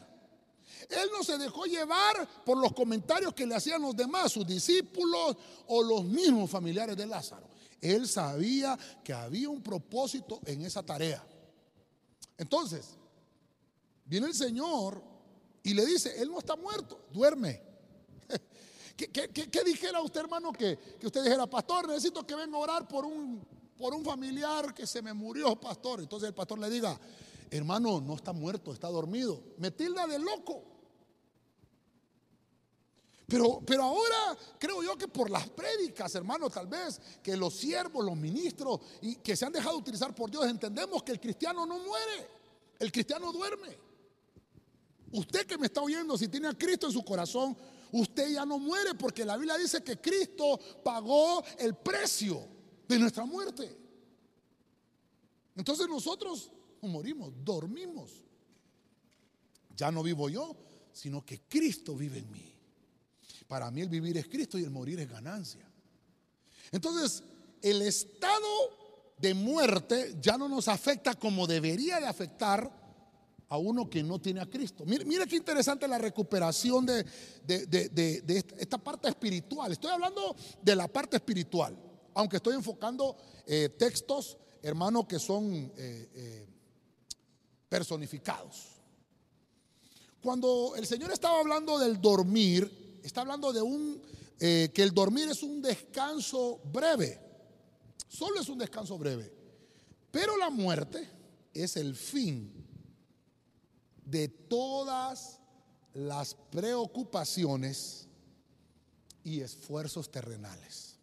Él no se dejó llevar por los comentarios que le hacían los demás, sus discípulos o los mismos familiares de Lázaro. Él sabía que había un propósito en esa tarea. Entonces, viene el Señor y le dice, Él no está muerto, duerme. ¿Qué, dijera usted, hermano, que, usted dijera, pastor, necesito que venga a orar por un por un familiar que se me murió, pastor. Entonces el pastor le diga, hermano, no está muerto, está dormido. Me tilda de loco. Pero, pero ahora creo yo que por las prédicas, hermano, tal vez que los siervos, los ministros y que se han dejado utilizar por Dios, entendemos que el cristiano no muere, el cristiano duerme. Usted que me está oyendo, si tiene a Cristo en su corazón, usted ya no muere porque la Biblia dice que Cristo pagó el precio de nuestra muerte. Entonces nosotros no morimos, dormimos. Ya no vivo yo, sino que Cristo vive en mí. Para mí el vivir es Cristo y el morir es ganancia. Entonces, el estado de muerte ya no nos afecta como debería de afectar a uno que no tiene a Cristo. Mire, qué interesante la recuperación de, esta parte espiritual. Estoy hablando de la parte espiritual, aunque estoy enfocando eh, textos, hermano, que son eh, eh, personificados. Cuando el Señor estaba hablando del dormir, está hablando de un, eh, que el dormir es un descanso breve. Solo es un descanso breve. Pero la muerte es el fin de todas las preocupaciones y esfuerzos terrenales.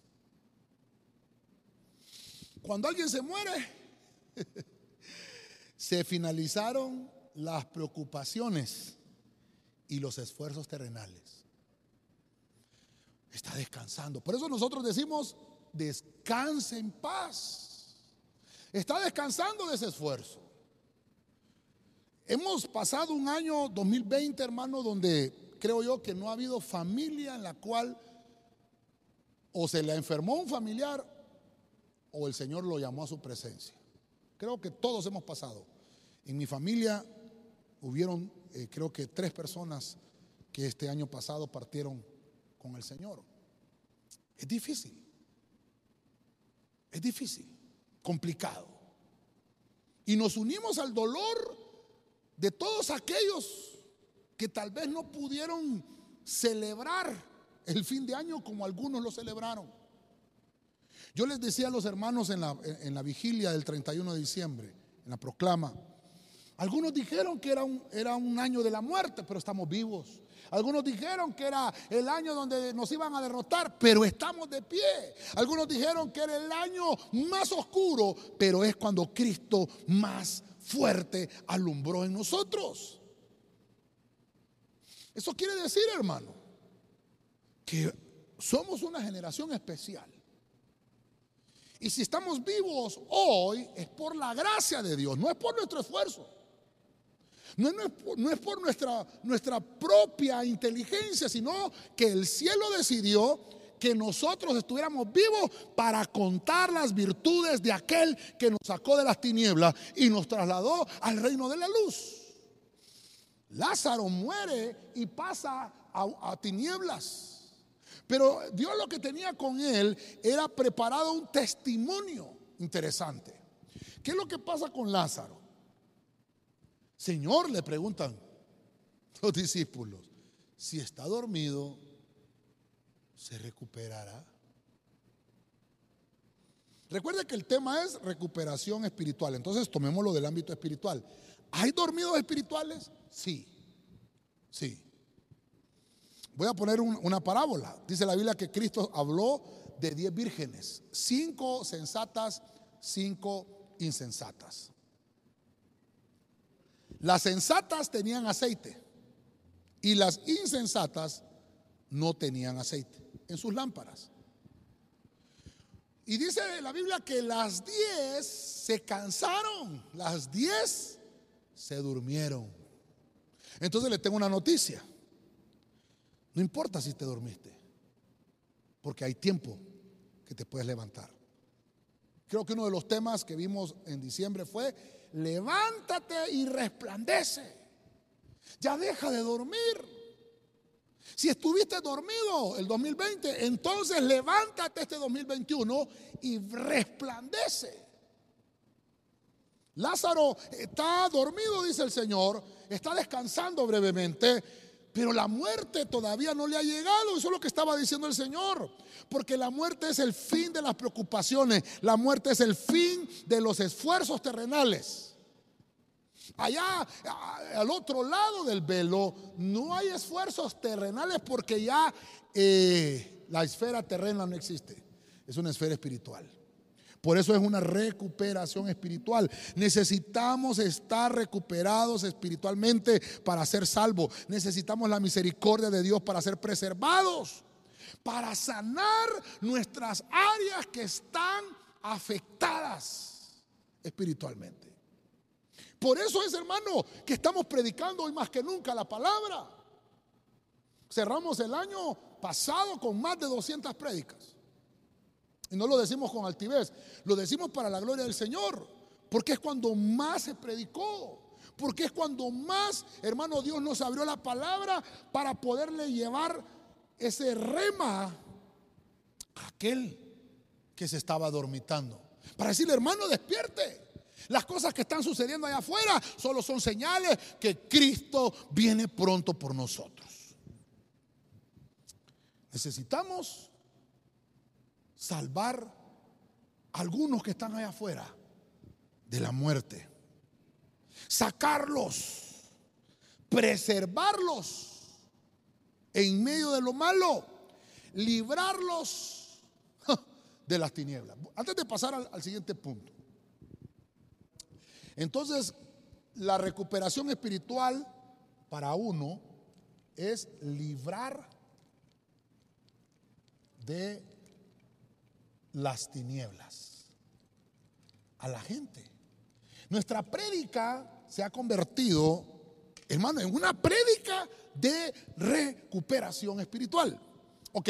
Cuando alguien se muere, se finalizaron las preocupaciones y los esfuerzos terrenales está descansando. Por eso nosotros decimos, descanse en paz. Está descansando de ese esfuerzo. Hemos pasado un año 2020, hermano, donde creo yo que no ha habido familia en la cual o se le enfermó un familiar o el Señor lo llamó a su presencia. Creo que todos hemos pasado. En mi familia hubieron, eh, creo que tres personas que este año pasado partieron con el Señor. Es difícil. Es difícil, complicado. Y nos unimos al dolor de todos aquellos que tal vez no pudieron celebrar el fin de año como algunos lo celebraron. Yo les decía a los hermanos en la, en la vigilia del 31 de diciembre, en la proclama, algunos dijeron que era un, era un año de la muerte, pero estamos vivos. Algunos dijeron que era el año donde nos iban a derrotar, pero estamos de pie. Algunos dijeron que era el año más oscuro, pero es cuando Cristo más fuerte alumbró en nosotros. Eso quiere decir, hermano, que somos una generación especial. Y si estamos vivos hoy es por la gracia de Dios, no es por nuestro esfuerzo. No, es, por nuestra, propia inteligencia, sino que el cielo decidió que nosotros estuviéramos vivos para contar las virtudes de aquel que nos sacó de las tinieblas y nos trasladó al reino de la luz. Lázaro muere y pasa a, a tinieblas. Pero Dios lo que tenía con él era preparado un testimonio interesante. ¿Qué es lo que pasa con Lázaro? Señor, le preguntan los discípulos, si está dormido, ¿se recuperará? Recuerde que el tema es recuperación espiritual, entonces tomémoslo del ámbito espiritual. ¿Hay dormidos espirituales? Sí, sí. Voy a poner una parábola. Dice la Biblia que Cristo habló de diez vírgenes, cinco sensatas, cinco insensatas. Las sensatas tenían aceite y las insensatas no tenían aceite en sus lámparas. Y dice la Biblia que las diez se cansaron, las diez se durmieron. Entonces le tengo una noticia. No importa si te dormiste, porque hay tiempo que te puedes levantar. Creo que uno de los temas que vimos en diciembre fue levántate y resplandece. Ya deja de dormir. Si estuviste dormido el 2020, entonces levántate este 2021 y resplandece. Lázaro está dormido, dice el Señor, está descansando brevemente, pero la muerte todavía no le ha llegado. Eso es lo que estaba diciendo el Señor. Porque la muerte es el fin de las preocupaciones. La muerte es el fin de los esfuerzos terrenales. Allá al otro lado del velo no hay esfuerzos terrenales porque ya eh, la esfera terrena no existe. Es una esfera espiritual. Por eso es una recuperación espiritual. Necesitamos estar recuperados espiritualmente para ser salvos. Necesitamos la misericordia de Dios para ser preservados, para sanar nuestras áreas que están afectadas espiritualmente. Por eso es, hermano, que estamos predicando hoy más que nunca la palabra. Cerramos el año pasado con más de 200 prédicas. Y no lo decimos con altivez, lo decimos para la gloria del Señor, porque es cuando más se predicó, porque es cuando más, hermano, Dios nos abrió la palabra para poderle llevar ese rema a aquel que se estaba dormitando. Para decirle, hermano, despierte. Las cosas que están sucediendo allá afuera solo son señales que Cristo viene pronto por nosotros. Necesitamos salvar a algunos que están allá afuera de la muerte. Sacarlos, preservarlos en medio de lo malo, librarlos de las tinieblas. Antes de pasar al, al siguiente punto. Entonces, la recuperación espiritual para uno es librar de las tinieblas a la gente. Nuestra prédica se ha convertido, hermano, en una prédica de recuperación espiritual. Ok,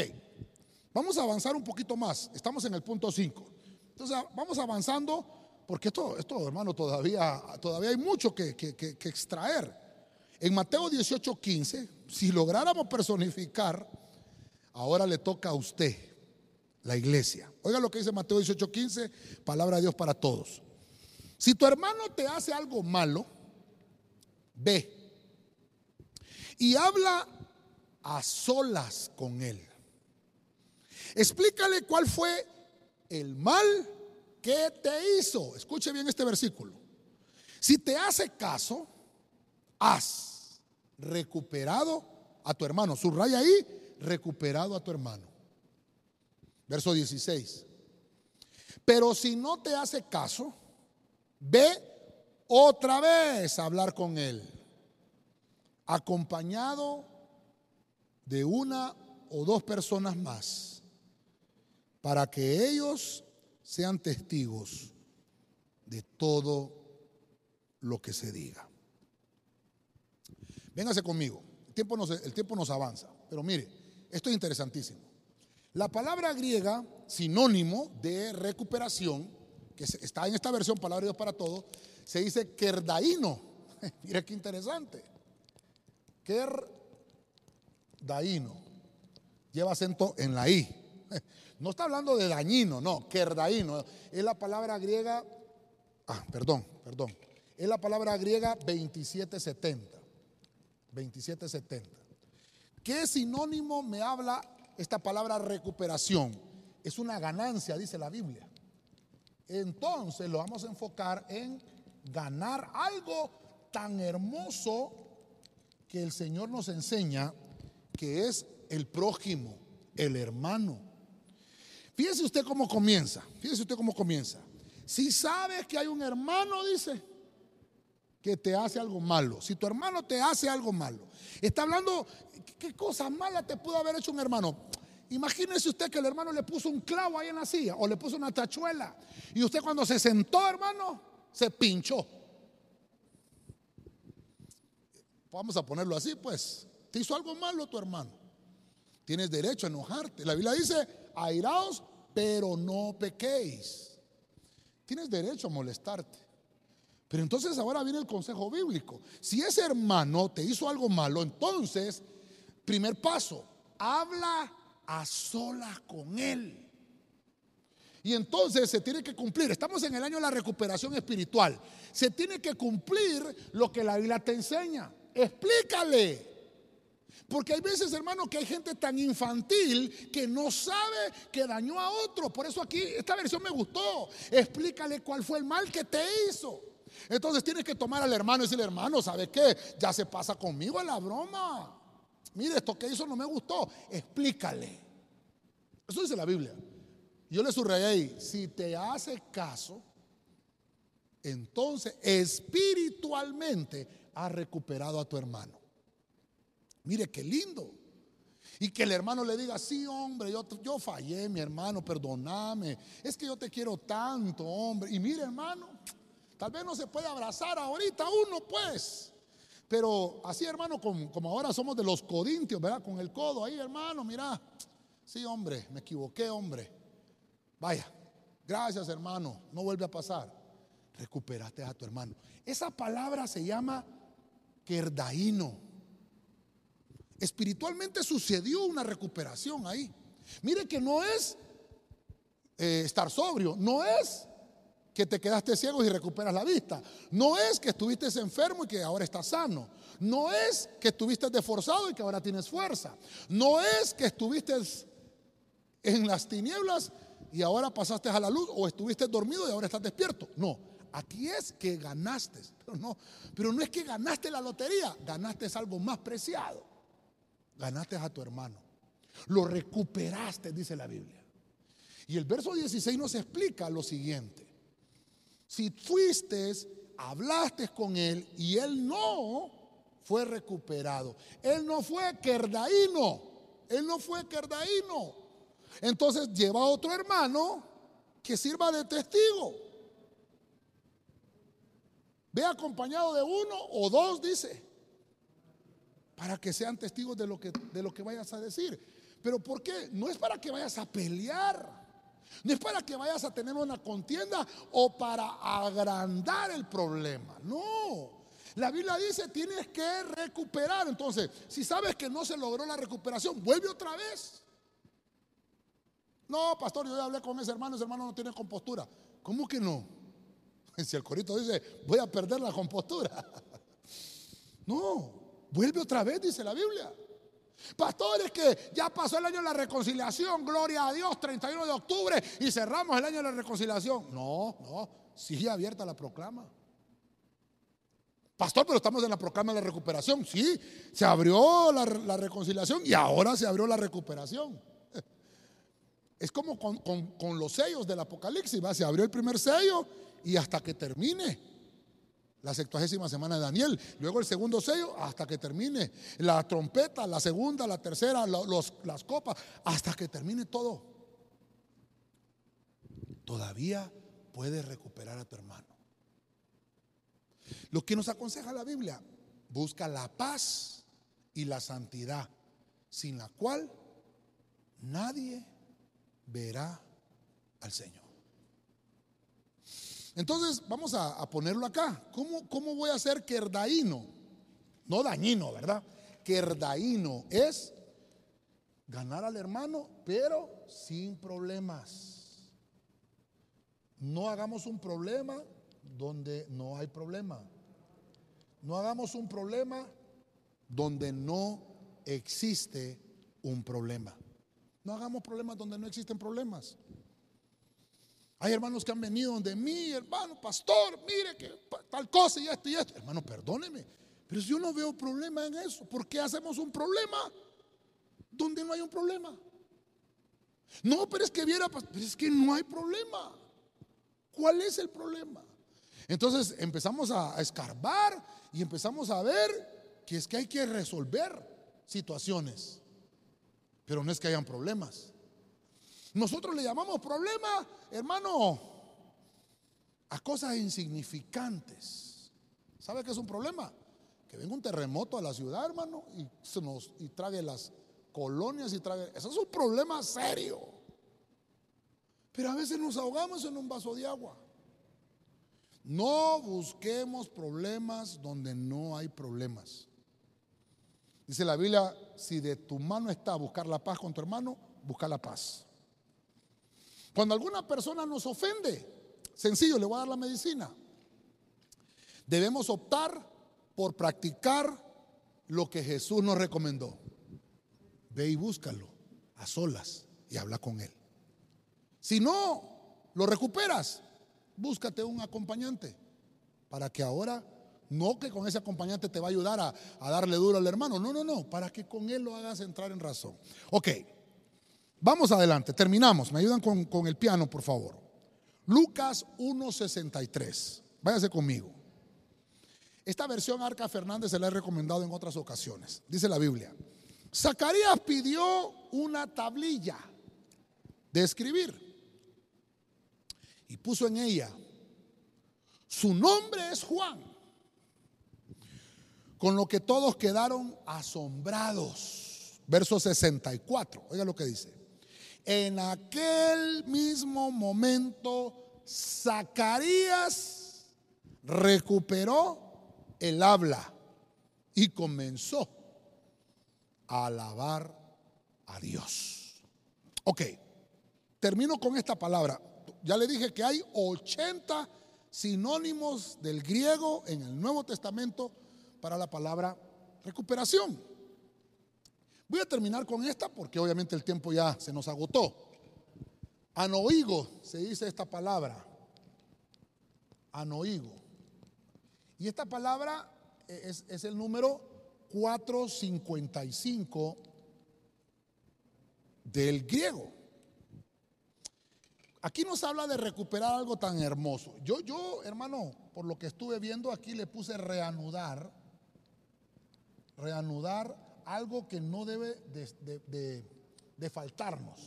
vamos a avanzar un poquito más. Estamos en el punto 5. Entonces, vamos avanzando porque esto, esto hermano, todavía, todavía hay mucho que, que extraer. En Mateo 18, 15, si lográramos personificar, ahora le toca a usted la iglesia. Oiga lo que dice Mateo 18:15, palabra de Dios para todos. Si tu hermano te hace algo malo, ve y habla a solas con él. Explícale cuál fue el mal que te hizo. Escuche bien este versículo. Si te hace caso, has recuperado a tu hermano. Subraya ahí, recuperado a tu hermano. Verso 16. Pero si no te hace caso, ve otra vez a hablar con él, acompañado de una o dos personas más, para que ellos sean testigos de todo lo que se diga. Véngase conmigo, el tiempo nos, el tiempo nos avanza, pero mire, esto es interesantísimo. La palabra griega, sinónimo de recuperación, que está en esta versión, palabra de Dios para todos, se dice kerdaino. Mira qué interesante. Kerdaino. Lleva acento en la I. No está hablando de dañino, no, kerdaino. Es la palabra griega, ah, perdón, perdón. Es la palabra griega 2770. 2770. ¿Qué sinónimo me habla esta palabra recuperación es una ganancia, dice la Biblia. Entonces lo vamos a enfocar en ganar algo tan hermoso que el Señor nos enseña, que es el prójimo, el hermano. Fíjese usted cómo comienza, fíjese usted cómo comienza. Si sabes que hay un hermano, dice, que te hace algo malo, si tu hermano te hace algo malo, está hablando ¿Qué cosa mala te pudo haber hecho un hermano? Imagínese usted que el hermano le puso un clavo ahí en la silla o le puso una tachuela. Y usted cuando se sentó, hermano, se pinchó. Vamos a ponerlo así, pues. Te hizo algo malo tu hermano. Tienes derecho a enojarte. La Biblia dice, airaos, pero no pequéis. Tienes derecho a molestarte. Pero entonces ahora viene el consejo bíblico. Si ese hermano te hizo algo malo, entonces Primer paso, habla a solas con Él. Y entonces se tiene que cumplir, estamos en el año de la recuperación espiritual, se tiene que cumplir lo que la Biblia te enseña. Explícale. Porque hay veces, hermano, que hay gente tan infantil que no sabe que dañó a otro. Por eso aquí esta versión me gustó. Explícale cuál fue el mal que te hizo. Entonces tienes que tomar al hermano y decirle, hermano, ¿sabe qué? Ya se pasa conmigo en la broma. Mire, esto que hizo no me gustó. Explícale. Eso dice la Biblia. Yo le subrayé ahí, si te hace caso, entonces espiritualmente has recuperado a tu hermano. Mire qué lindo. Y que el hermano le diga, sí, hombre, yo, yo fallé, mi hermano, perdóname. Es que yo te quiero tanto, hombre. Y mire, hermano, tal vez no se puede abrazar ahorita uno, pues. Pero así, hermano, como, ahora somos de los codintios, ¿verdad? Con el codo ahí, hermano, mira. Sí, hombre, me equivoqué, hombre. Vaya, gracias, hermano. No vuelve a pasar. Recuperaste a tu hermano. Esa palabra se llama kerdaíno. Espiritualmente sucedió una recuperación ahí. Mire que no es eh, estar sobrio, no es que te quedaste ciego y recuperas la vista. No es que estuviste enfermo y que ahora estás sano. No es que estuviste desforzado y que ahora tienes fuerza. No es que estuviste en las tinieblas y ahora pasaste a la luz o estuviste dormido y ahora estás despierto. No, aquí es que ganaste. Pero no, pero no es que ganaste la lotería, ganaste algo más preciado. Ganaste a tu hermano. Lo recuperaste, dice la Biblia. Y el verso 16 nos explica lo siguiente. Si fuiste, hablaste con él y él no fue recuperado. Él no fue querdaíno. Él no fue querdaíno. Entonces lleva a otro hermano que sirva de testigo. Ve acompañado de uno o dos, dice, para que sean testigos de lo que, de lo que vayas a decir. Pero ¿por qué? No es para que vayas a pelear. No es para que vayas a tener una contienda o para agrandar el problema. No. La Biblia dice tienes que recuperar. Entonces, si sabes que no se logró la recuperación, vuelve otra vez. No, pastor, yo ya hablé con ese hermano, ese hermano no tiene compostura. ¿Cómo que no? Si el corito dice, voy a perder la compostura. No, vuelve otra vez, dice la Biblia. Pastores que ya pasó el año de la reconciliación, gloria a Dios, 31 de octubre y cerramos el año de la reconciliación. No, no, sigue abierta la proclama. Pastor, pero estamos en la proclama de la recuperación. Sí, se abrió la, reconciliación y ahora se abrió la recuperación. Es como con, con los sellos del Apocalipsis, ¿va? se abrió el primer sello y hasta que termine la sextuagésima semana de Daniel. Luego el segundo sello hasta que termine. La trompeta, la segunda, la tercera, los, las copas, hasta que termine todo. Todavía puedes recuperar a tu hermano. Lo que nos aconseja la Biblia, busca la paz y la santidad, sin la cual nadie verá al Señor. Entonces, vamos a, ponerlo acá. ¿Cómo, ¿Cómo, voy a ser querdaíno? No dañino, ¿verdad? Querdaíno es ganar al hermano, pero sin problemas. No hagamos un problema donde no hay problema. No hagamos un problema donde no existe un problema. No hagamos problemas donde no existen problemas. Hay hermanos que han venido donde mí, hermano, pastor, mire que tal cosa y esto y esto. Hermano, perdóneme, pero si yo no veo problema en eso, ¿por qué hacemos un problema donde no hay un problema? No, pero es que viera, pero es que no hay problema. ¿Cuál es el problema? Entonces empezamos a escarbar y empezamos a ver que es que hay que resolver situaciones, pero no es que hayan problemas. Nosotros le llamamos problema, hermano, a cosas insignificantes. ¿Sabe qué es un problema? Que venga un terremoto a la ciudad, hermano, y, se nos, y trague las colonias y trague... Eso es un problema serio. Pero a veces nos ahogamos en un vaso de agua. No busquemos problemas donde no hay problemas. Dice la Biblia, si de tu mano está buscar la paz con tu hermano, busca la paz. Cuando alguna persona nos ofende, sencillo, le voy a dar la medicina. Debemos optar por practicar lo que Jesús nos recomendó. Ve y búscalo a solas y habla con él. Si no lo recuperas, búscate un acompañante para que ahora, no que con ese acompañante te va a ayudar a, a darle duro al hermano, no, no, no, para que con él lo hagas entrar en razón. Ok, vamos adelante, terminamos, me ayudan con, con el piano, por favor. Lucas 1.63, váyase conmigo. Esta versión Arca Fernández se la he recomendado en otras ocasiones. Dice la Biblia. Zacarías pidió una tablilla de escribir y puso en ella, su nombre es Juan, con lo que todos quedaron asombrados. Verso 64, oiga lo que dice. En aquel mismo momento, Zacarías recuperó el habla y comenzó a alabar a Dios. Ok, termino con esta palabra. Ya le dije que hay 80 sinónimos del griego en el Nuevo Testamento para la palabra recuperación. Voy a terminar con esta porque obviamente el tiempo ya se nos agotó. Anoigo se dice esta palabra. Anoigo. Y esta palabra es, es el número 455 del griego. Aquí nos habla de recuperar algo tan hermoso. Yo, yo, hermano, por lo que estuve viendo aquí le puse reanudar, reanudar algo que no debe de, faltarnos.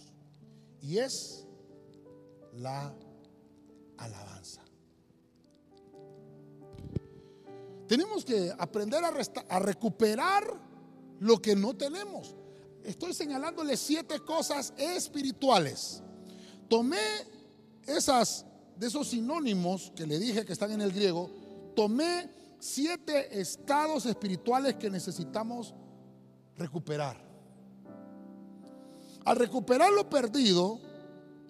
Y es la alabanza. Tenemos que aprender a, a, recuperar lo que no tenemos. Estoy señalándole siete cosas espirituales. Tomé esas de esos sinónimos que le dije que están en el griego, tomé siete estados espirituales que necesitamos recuperar. Al recuperar lo perdido,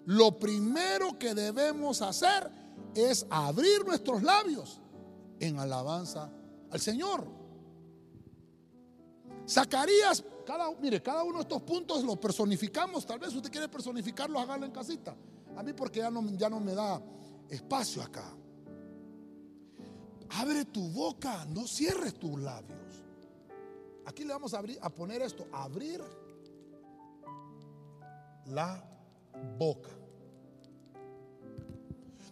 lo primero que debemos hacer es abrir nuestros labios en alabanza al Señor. Zacarías, cada, mire, cada uno de estos puntos lo personificamos. Tal vez usted quiere personificarlo, hágalo en casita. A mí porque ya no, ya no me da espacio acá. Abre tu boca, no cierres tus labios. Aquí le vamos a, abrir, a poner esto, abrir la boca.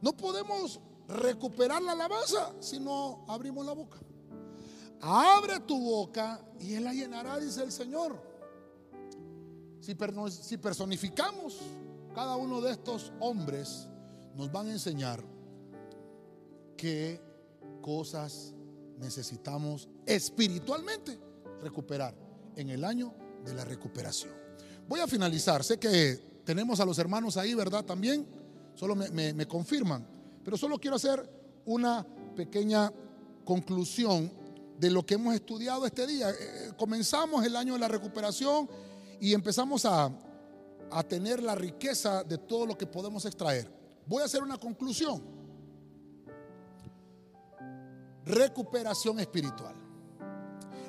No podemos recuperar la alabanza si no abrimos la boca. Abre tu boca y Él la llenará, dice el Señor. Si, si personificamos cada uno de estos hombres, nos van a enseñar qué cosas necesitamos espiritualmente recuperar en el año de la recuperación. Voy a finalizar. Sé que tenemos a los hermanos ahí, ¿verdad? También. Solo me, confirman. Pero solo quiero hacer una pequeña conclusión de lo que hemos estudiado este día. Eh, eh, comenzamos el año de la recuperación y empezamos a tener la riqueza de todo lo que podemos extraer. Voy a hacer una conclusión. Recuperación espiritual.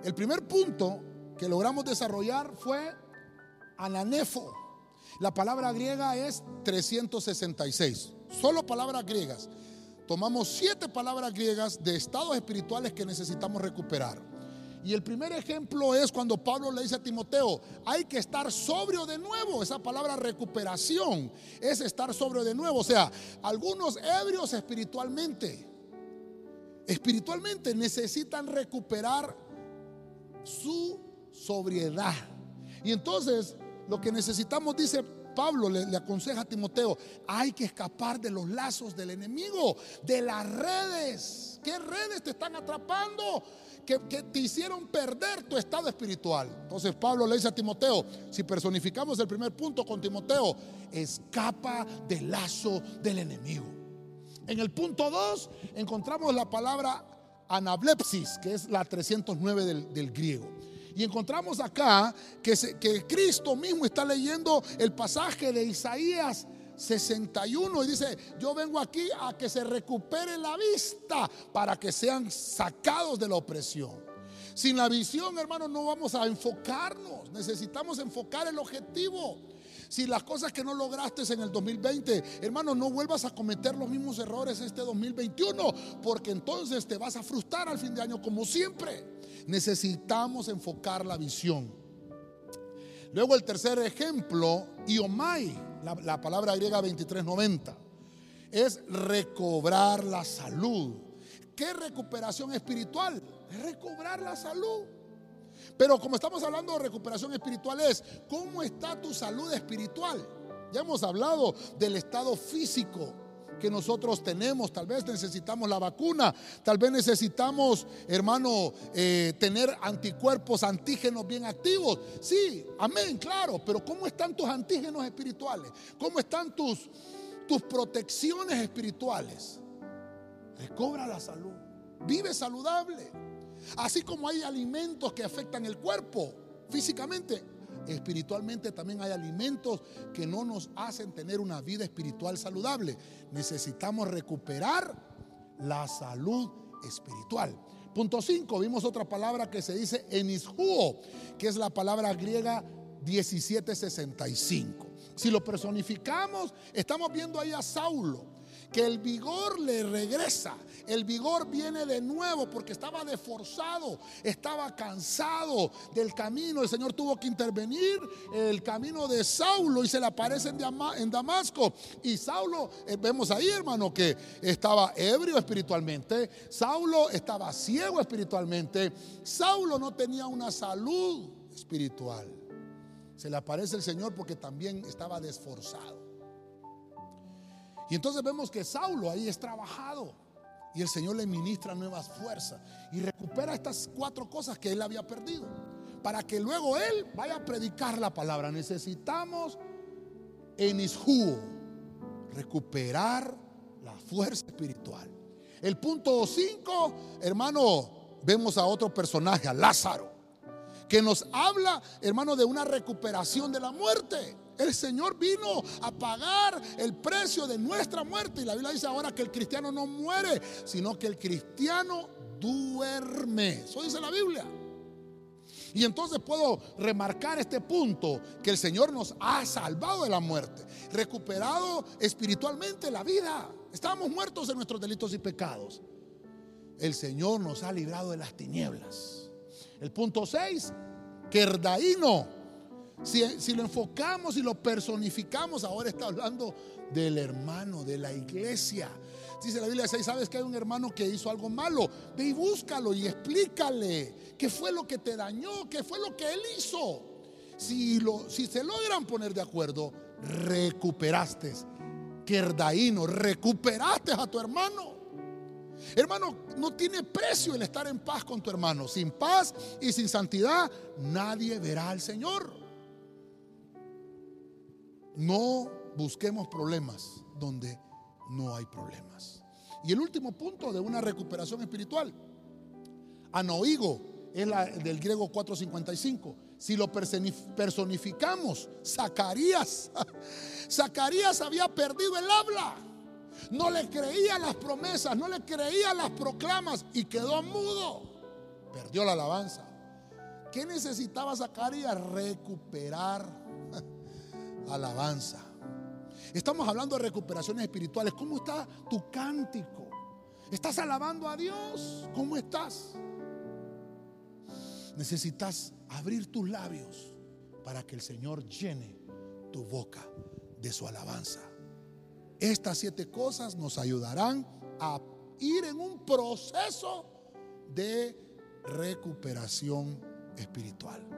El primer punto que logramos desarrollar fue ananefo. La palabra griega es 366. Solo palabras griegas. Tomamos siete palabras griegas de estados espirituales que necesitamos recuperar. Y el primer ejemplo es cuando Pablo le dice a Timoteo, hay que estar sobrio de nuevo. Esa palabra recuperación es estar sobrio de nuevo. O sea, algunos ebrios espiritualmente, espiritualmente necesitan recuperar su sobriedad. Y entonces lo que necesitamos, dice Pablo le, aconseja a Timoteo, hay que escapar de los lazos del enemigo, de las redes. ¿Qué redes te están atrapando? Que, que, te hicieron perder tu estado espiritual. Entonces Pablo le dice a Timoteo, si personificamos el primer punto con Timoteo, escapa del lazo del enemigo. En el punto 2 encontramos la palabra anablepsis, que es la 309 del, del griego. Y encontramos acá que, que Cristo mismo está leyendo el pasaje de Isaías 61 y dice, yo vengo aquí a que se recupere la vista para que sean sacados de la opresión. Sin la visión, hermanos, no vamos a enfocarnos. Necesitamos enfocar el objetivo. Si las cosas que no lograste en el 2020, hermano, no vuelvas a cometer los mismos errores este 2021, porque entonces te vas a frustrar al fin de año como siempre. Necesitamos enfocar la visión. Luego el tercer ejemplo, iomai, la, la palabra griega 2390, es recobrar la salud. ¿Qué recuperación espiritual? Es recobrar la salud. Pero como estamos hablando de recuperación espiritual es, ¿cómo está tu salud espiritual? Ya hemos hablado del estado físico que nosotros tenemos. Tal vez necesitamos la vacuna, tal vez necesitamos, hermano, eh, tener anticuerpos, antígenos bien activos. Sí, amén, claro, pero ¿cómo están tus antígenos espirituales? ¿Cómo están tus, tus protecciones espirituales? Recobra la salud, vive saludable. Así como hay alimentos que afectan el cuerpo físicamente, espiritualmente también hay alimentos que no nos hacen tener una vida espiritual saludable. Necesitamos recuperar la salud espiritual. Punto 5, vimos otra palabra que se dice enishuo, que es la palabra griega 1765. Si lo personificamos, estamos viendo ahí a Saulo que el vigor le regresa. El vigor viene de nuevo porque estaba desforzado, estaba cansado del camino. El Señor tuvo que intervenir el camino de Saulo y se le aparece en Damasco. Y Saulo, eh, vemos ahí hermano que estaba ebrio espiritualmente. Saulo estaba ciego espiritualmente. Saulo no tenía una salud espiritual. Se le aparece el Señor porque también estaba desforzado. Y entonces vemos que Saulo ahí es trabajado. Y el Señor le ministra nuevas fuerzas. Y recupera estas cuatro cosas que él había perdido. Para que luego él vaya a predicar la palabra. Necesitamos en Isjú recuperar la fuerza espiritual. El punto 5, hermano, vemos a otro personaje, a Lázaro, que nos habla, hermano, de una recuperación de la muerte. El Señor vino a pagar el precio de nuestra muerte. Y la Biblia dice ahora que el cristiano no muere, sino que el cristiano duerme. Eso dice la Biblia. Y entonces puedo remarcar este punto, que el Señor nos ha salvado de la muerte, recuperado espiritualmente la vida. Estábamos muertos en nuestros delitos y pecados. El Señor nos ha librado de las tinieblas. El punto 6, Kerdaíno si, lo enfocamos y lo personificamos, ahora está hablando del hermano, de la iglesia. Dice la Biblia, ¿sabes que hay un hermano que hizo algo malo? Ve y búscalo y explícale qué fue lo que te dañó, qué fue lo que él hizo. Si, lo, si se logran poner de acuerdo, recuperaste. Kerdaíno, recuperaste a tu hermano. Hermano, no tiene precio el estar en paz con tu hermano. Sin paz y sin santidad, nadie verá al Señor. No busquemos problemas donde no hay problemas. Y el último punto de una recuperación espiritual, anoigo, es la del griego 455. Si lo personificamos, Zacarías, Zacarías había perdido el habla. No le creía las promesas, no le creía las proclamas y quedó mudo. Perdió la alabanza. ¿Qué necesitaba Zacarías? Recuperar alabanza. Estamos hablando de recuperaciones espirituales. ¿Cómo está tu cántico? ¿Estás alabando a Dios? ¿Cómo estás? Necesitas abrir tus labios para que el Señor llene tu boca de su alabanza. Estas siete cosas nos ayudarán a ir en un proceso de recuperación espiritual.